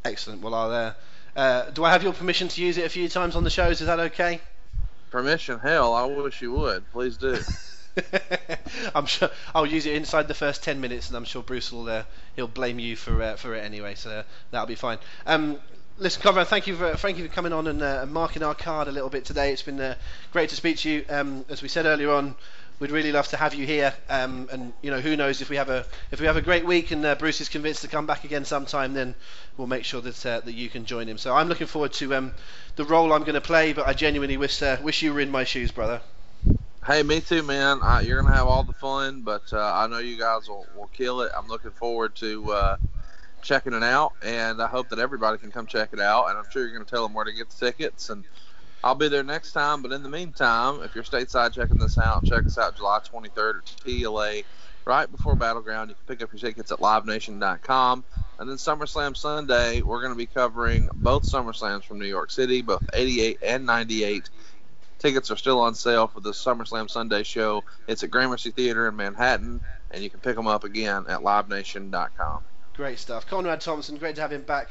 Excellent. Well, I'll, uh, uh, do I have your permission to use it a few times on the shows? Is that okay? Permission? Hell, I wish you would. Please do. I'm sure I'll use it inside the first ten minutes, and I'm sure Bruce will uh, he'll blame you for uh, for it anyway, so that'll be fine. Um, listen, Conrad, thank you for thank you for coming on and uh, marking our card a little bit today. It's been uh, great to speak to you. Um, as we said earlier on, we'd really love to have you here. Um, and you know, who knows if we have a if we have a great week and uh, Bruce is convinced to come back again sometime, then we'll make sure that uh, that you can join him. So I'm looking forward to um, the role I'm going to play. But I genuinely wish uh, wish you were in my shoes, brother. Hey, me too, man. Uh, you're gonna have all the fun, but uh, I know you guys will, will kill it. I'm looking forward to uh, checking it out, and I hope that everybody can come check it out. And I'm sure you're gonna tell them where to get the tickets and I'll be there next time. But in the meantime, if you're stateside checking this out, check us out July 23rd at TLA, right before Battleground. You can pick up your tickets at LiveNation.com. And then SummerSlam Sunday, we're going to be covering both SummerSlams from New York City, both 88 and 98. Tickets are still on sale for the SummerSlam Sunday show. It's at Gramercy Theater in Manhattan, and you can pick them up again at LiveNation.com. Great stuff. Conrad Thompson, great to have him back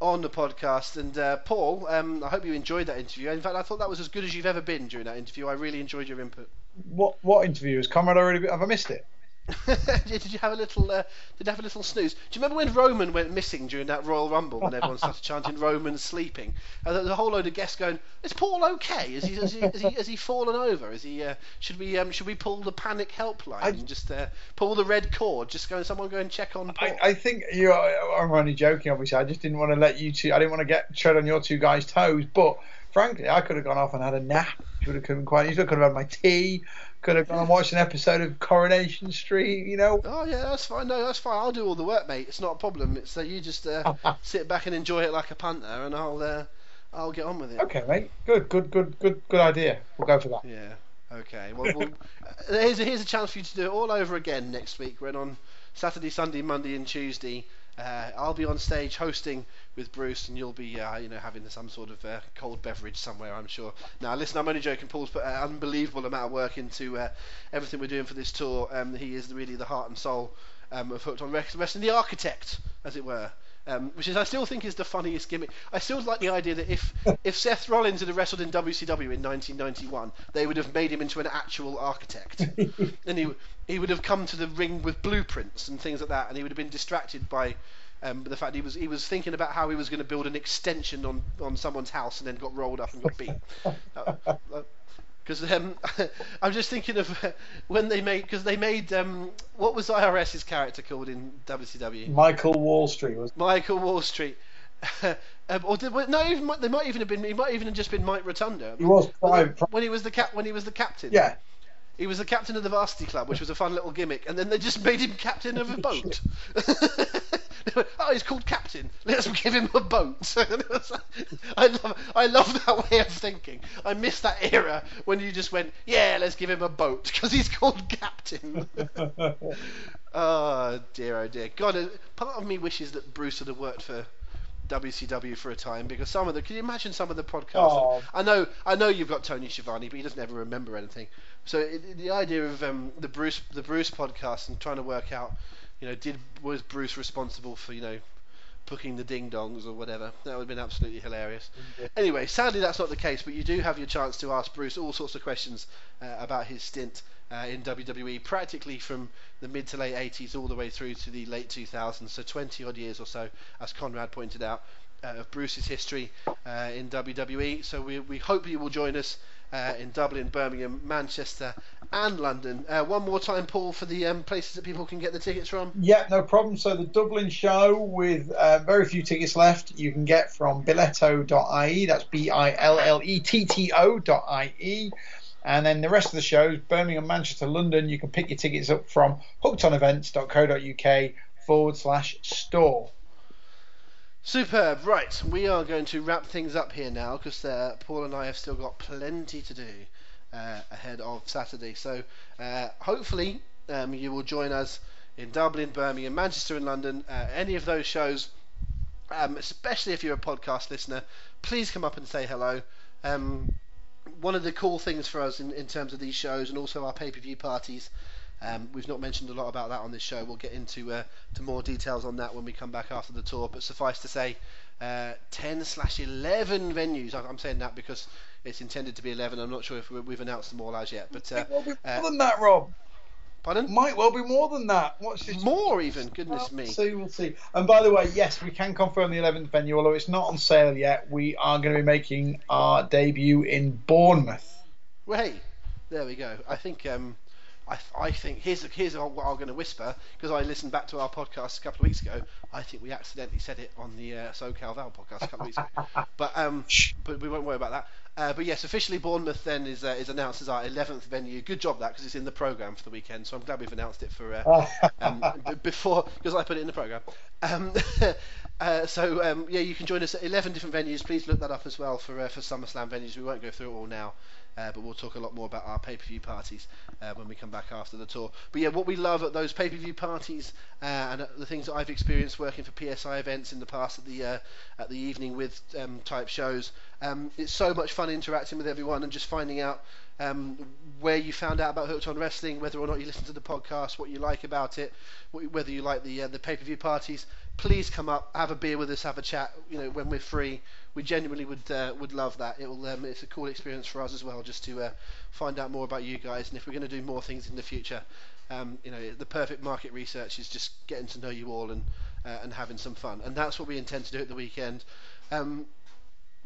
on the podcast. And uh, Paul, um, I hope you enjoyed that interview. In fact, I thought that was as good as you've ever been during that interview. I really enjoyed your input. What what interview? Has Conrad already? Have I missed it? did you have a little? Uh, did you have a little snooze? Do you remember when Roman went missing during that Royal Rumble when everyone started chanting "Roman sleeping? And there was a whole load of guests going, "Is Paul okay? Is he has he, has he, has he fallen over? Is he? Uh, should we um, should we pull the panic helpline I, and just uh, pull the red cord? Just go someone go and check on Paul." I, I think you. I'm only joking, obviously. I just didn't want to let you two. I didn't want to get tread on your two guys' toes, but frankly, I could have gone off and had a nap. Would have come quite easily. Could have had my tea could have gone and watched an episode of Coronation Street, you know. Oh yeah, that's fine. No, that's fine. I'll do all the work, mate. It's not a problem. It's that you just uh, sit back and enjoy it like a panther, and I'll uh, I'll get on with it. Okay, mate. Good, good, good, good, good idea. We'll go for that. Yeah. Okay. Well, we'll uh, here's a, here's a chance for you to do it all over again next week. When on Saturday, Sunday, Monday, and Tuesday. Uh, I'll be on stage hosting with Bruce, and you'll be, uh, you know, having some sort of uh, cold beverage somewhere, I'm sure. Now, listen, I'm only joking. Paul's put an unbelievable amount of work into uh, everything we're doing for this tour. Um, he is really the heart and soul um, of Hooked on Wrestling, the architect, as it were. Um, which is I still think is the funniest gimmick. I still like the idea that if if Seth Rollins had wrestled in WCW in 1991, they would have made him into an actual architect, and he he would have come to the ring with blueprints and things like that, and he would have been distracted by um, the fact he was he was thinking about how he was going to build an extension on, on someone's house and then got rolled up and got beat. Because uh, uh, um, I'm just thinking of when they made because they made um, what was IRS's character called in WCW? Michael Wall Street was Michael Wall Street. um, or did, no, even, they might even have been. He might even have just been Mike Rotunda. He was private. when he was the cap when he was the captain. Yeah, he was the captain of the varsity club, which was a fun little gimmick, and then they just made him captain of a boat. oh, he's called captain. Let's give him a boat. I love, I love that way of thinking. I miss that era when you just went, yeah, let's give him a boat because he's called captain. oh dear, oh dear. God, uh, part of me wishes that Bruce would have worked for WCW for a time because some of the can you imagine some of the podcasts? Oh. I know I know you've got Tony Schiavone, but he doesn't ever remember anything. So it, the idea of um, the Bruce the Bruce podcast and trying to work out, you know, did was Bruce responsible for you know booking the ding dongs or whatever? That would have been absolutely hilarious. Yeah. Anyway, sadly that's not the case, but you do have your chance to ask Bruce all sorts of questions uh, about his stint uh, in WWE, practically from the mid to late 80s all the way through to the late 2000s, so 20 odd years or so, as Conrad pointed out. Uh, of Bruce's history uh, in WWE. So we, we hope you will join us uh, in Dublin, Birmingham, Manchester, and London. Uh, one more time, Paul, for the um, places that people can get the tickets from. Yeah, no problem. So the Dublin show with uh, very few tickets left, you can get from billetto.ie. That's B-I-L-L-E-T-T-O.ie. And then the rest of the shows, Birmingham, Manchester, London, you can pick your tickets up from hookedonevents.co.uk forward slash store. Superb. Right, we are going to wrap things up here now because uh, Paul and I have still got plenty to do uh, ahead of Saturday. So uh, hopefully um, you will join us in Dublin, Birmingham, Manchester, and London. Uh, any of those shows, um, especially if you're a podcast listener, please come up and say hello. Um, one of the cool things for us in, in terms of these shows and also our pay-per-view parties um, we've not mentioned a lot about that on this show. We'll get into uh, to more details on that when we come back after the tour. But suffice to say, uh, 10 slash 11 venues. I'm saying that because it's intended to be 11. I'm not sure if we've announced them all as yet. But uh, more uh, than that, Rob. Pardon? Might well be more than that. What's this? More even. Goodness me. So we'll see. And by the way, yes, we can confirm the 11th venue, although it's not on sale yet. We are going to be making our debut in Bournemouth. Well, hey, there we go. I think um, I, I think here's here's what I'm going to whisper because I listened back to our podcast a couple of weeks ago. I think we accidentally said it on the uh, SoCal Val podcast a couple of weeks ago, but um, but we won't worry about that. Uh, but yes, officially Bournemouth then is uh, is announced as our 11th venue. Good job that because it's in the program for the weekend. So I'm glad we've announced it for uh, um, before because I put it in the program. Um, uh, so um, yeah, you can join us at 11 different venues. Please look that up as well for uh, for SummerSlam venues. We won't go through it all now. Uh, but we'll talk a lot more about our pay-per-view parties uh, when we come back after the tour. But yeah, what we love at those pay-per-view parties uh, and the things that I've experienced working for PSI events in the past at the uh, at the evening with um, type shows, um, it's so much fun interacting with everyone and just finding out um, where you found out about Hooked on Wrestling, whether or not you listen to the podcast, what you like about it, whether you like the uh, the pay-per-view parties. Please come up, have a beer with us, have a chat. You know, when we're free, we genuinely would uh, would love that. It will um, it's a cool experience for us as well, just to uh, find out more about you guys. And if we're going to do more things in the future, um, you know, the perfect market research is just getting to know you all and uh, and having some fun. And that's what we intend to do at the weekend. Um,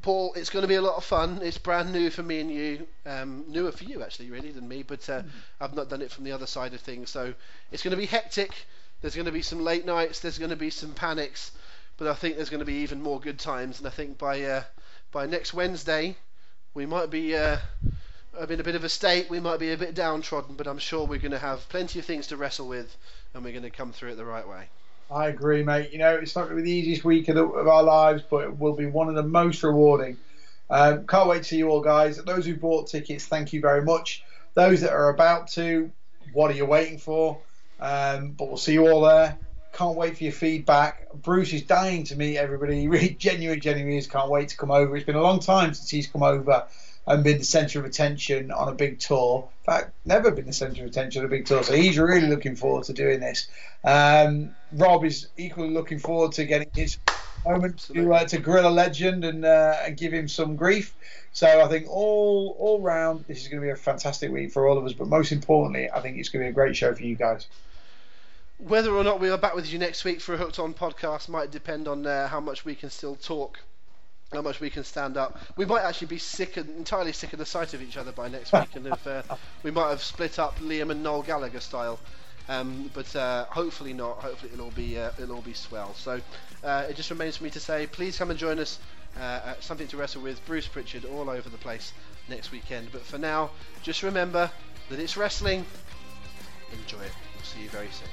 Paul, it's going to be a lot of fun. It's brand new for me and you, um, newer for you actually, really, than me. But uh, mm-hmm. I've not done it from the other side of things, so it's going to be hectic. There's going to be some late nights. There's going to be some panics but I think there's going to be even more good times. And I think by uh, by next Wednesday, we might be uh, in a bit of a state. We might be a bit downtrodden, but I'm sure we're going to have plenty of things to wrestle with, and we're going to come through it the right way. I agree, mate. You know, it's not going to be the easiest week of, the, of our lives, but it will be one of the most rewarding. Um, can't wait to see you all, guys. Those who bought tickets, thank you very much. Those that are about to, what are you waiting for? Um, but we'll see you all there. Can't wait for your feedback. Bruce is dying to meet everybody. He really genuinely, genuinely is. Can't wait to come over. It's been a long time since he's come over and been the centre of attention on a big tour. In fact, never been the centre of attention on a big tour. So he's really looking forward to doing this. Um, Rob is equally looking forward to getting his moment to, uh, to grill a legend and, uh, and give him some grief. So I think all all round, this is going to be a fantastic week for all of us. But most importantly, I think it's going to be a great show for you guys. Whether or not we are back with you next week for a Hooked On podcast might depend on uh, how much we can still talk, how much we can stand up. We might actually be sick and entirely sick of the sight of each other by next week, and if uh, we might have split up Liam and Noel Gallagher style. Um, but uh, hopefully not. Hopefully it'll all be uh, it'll all be swell. So uh, it just remains for me to say, please come and join us uh, at something to wrestle with Bruce Prichard all over the place next weekend. But for now, just remember that it's wrestling. Enjoy it. We'll see you very soon.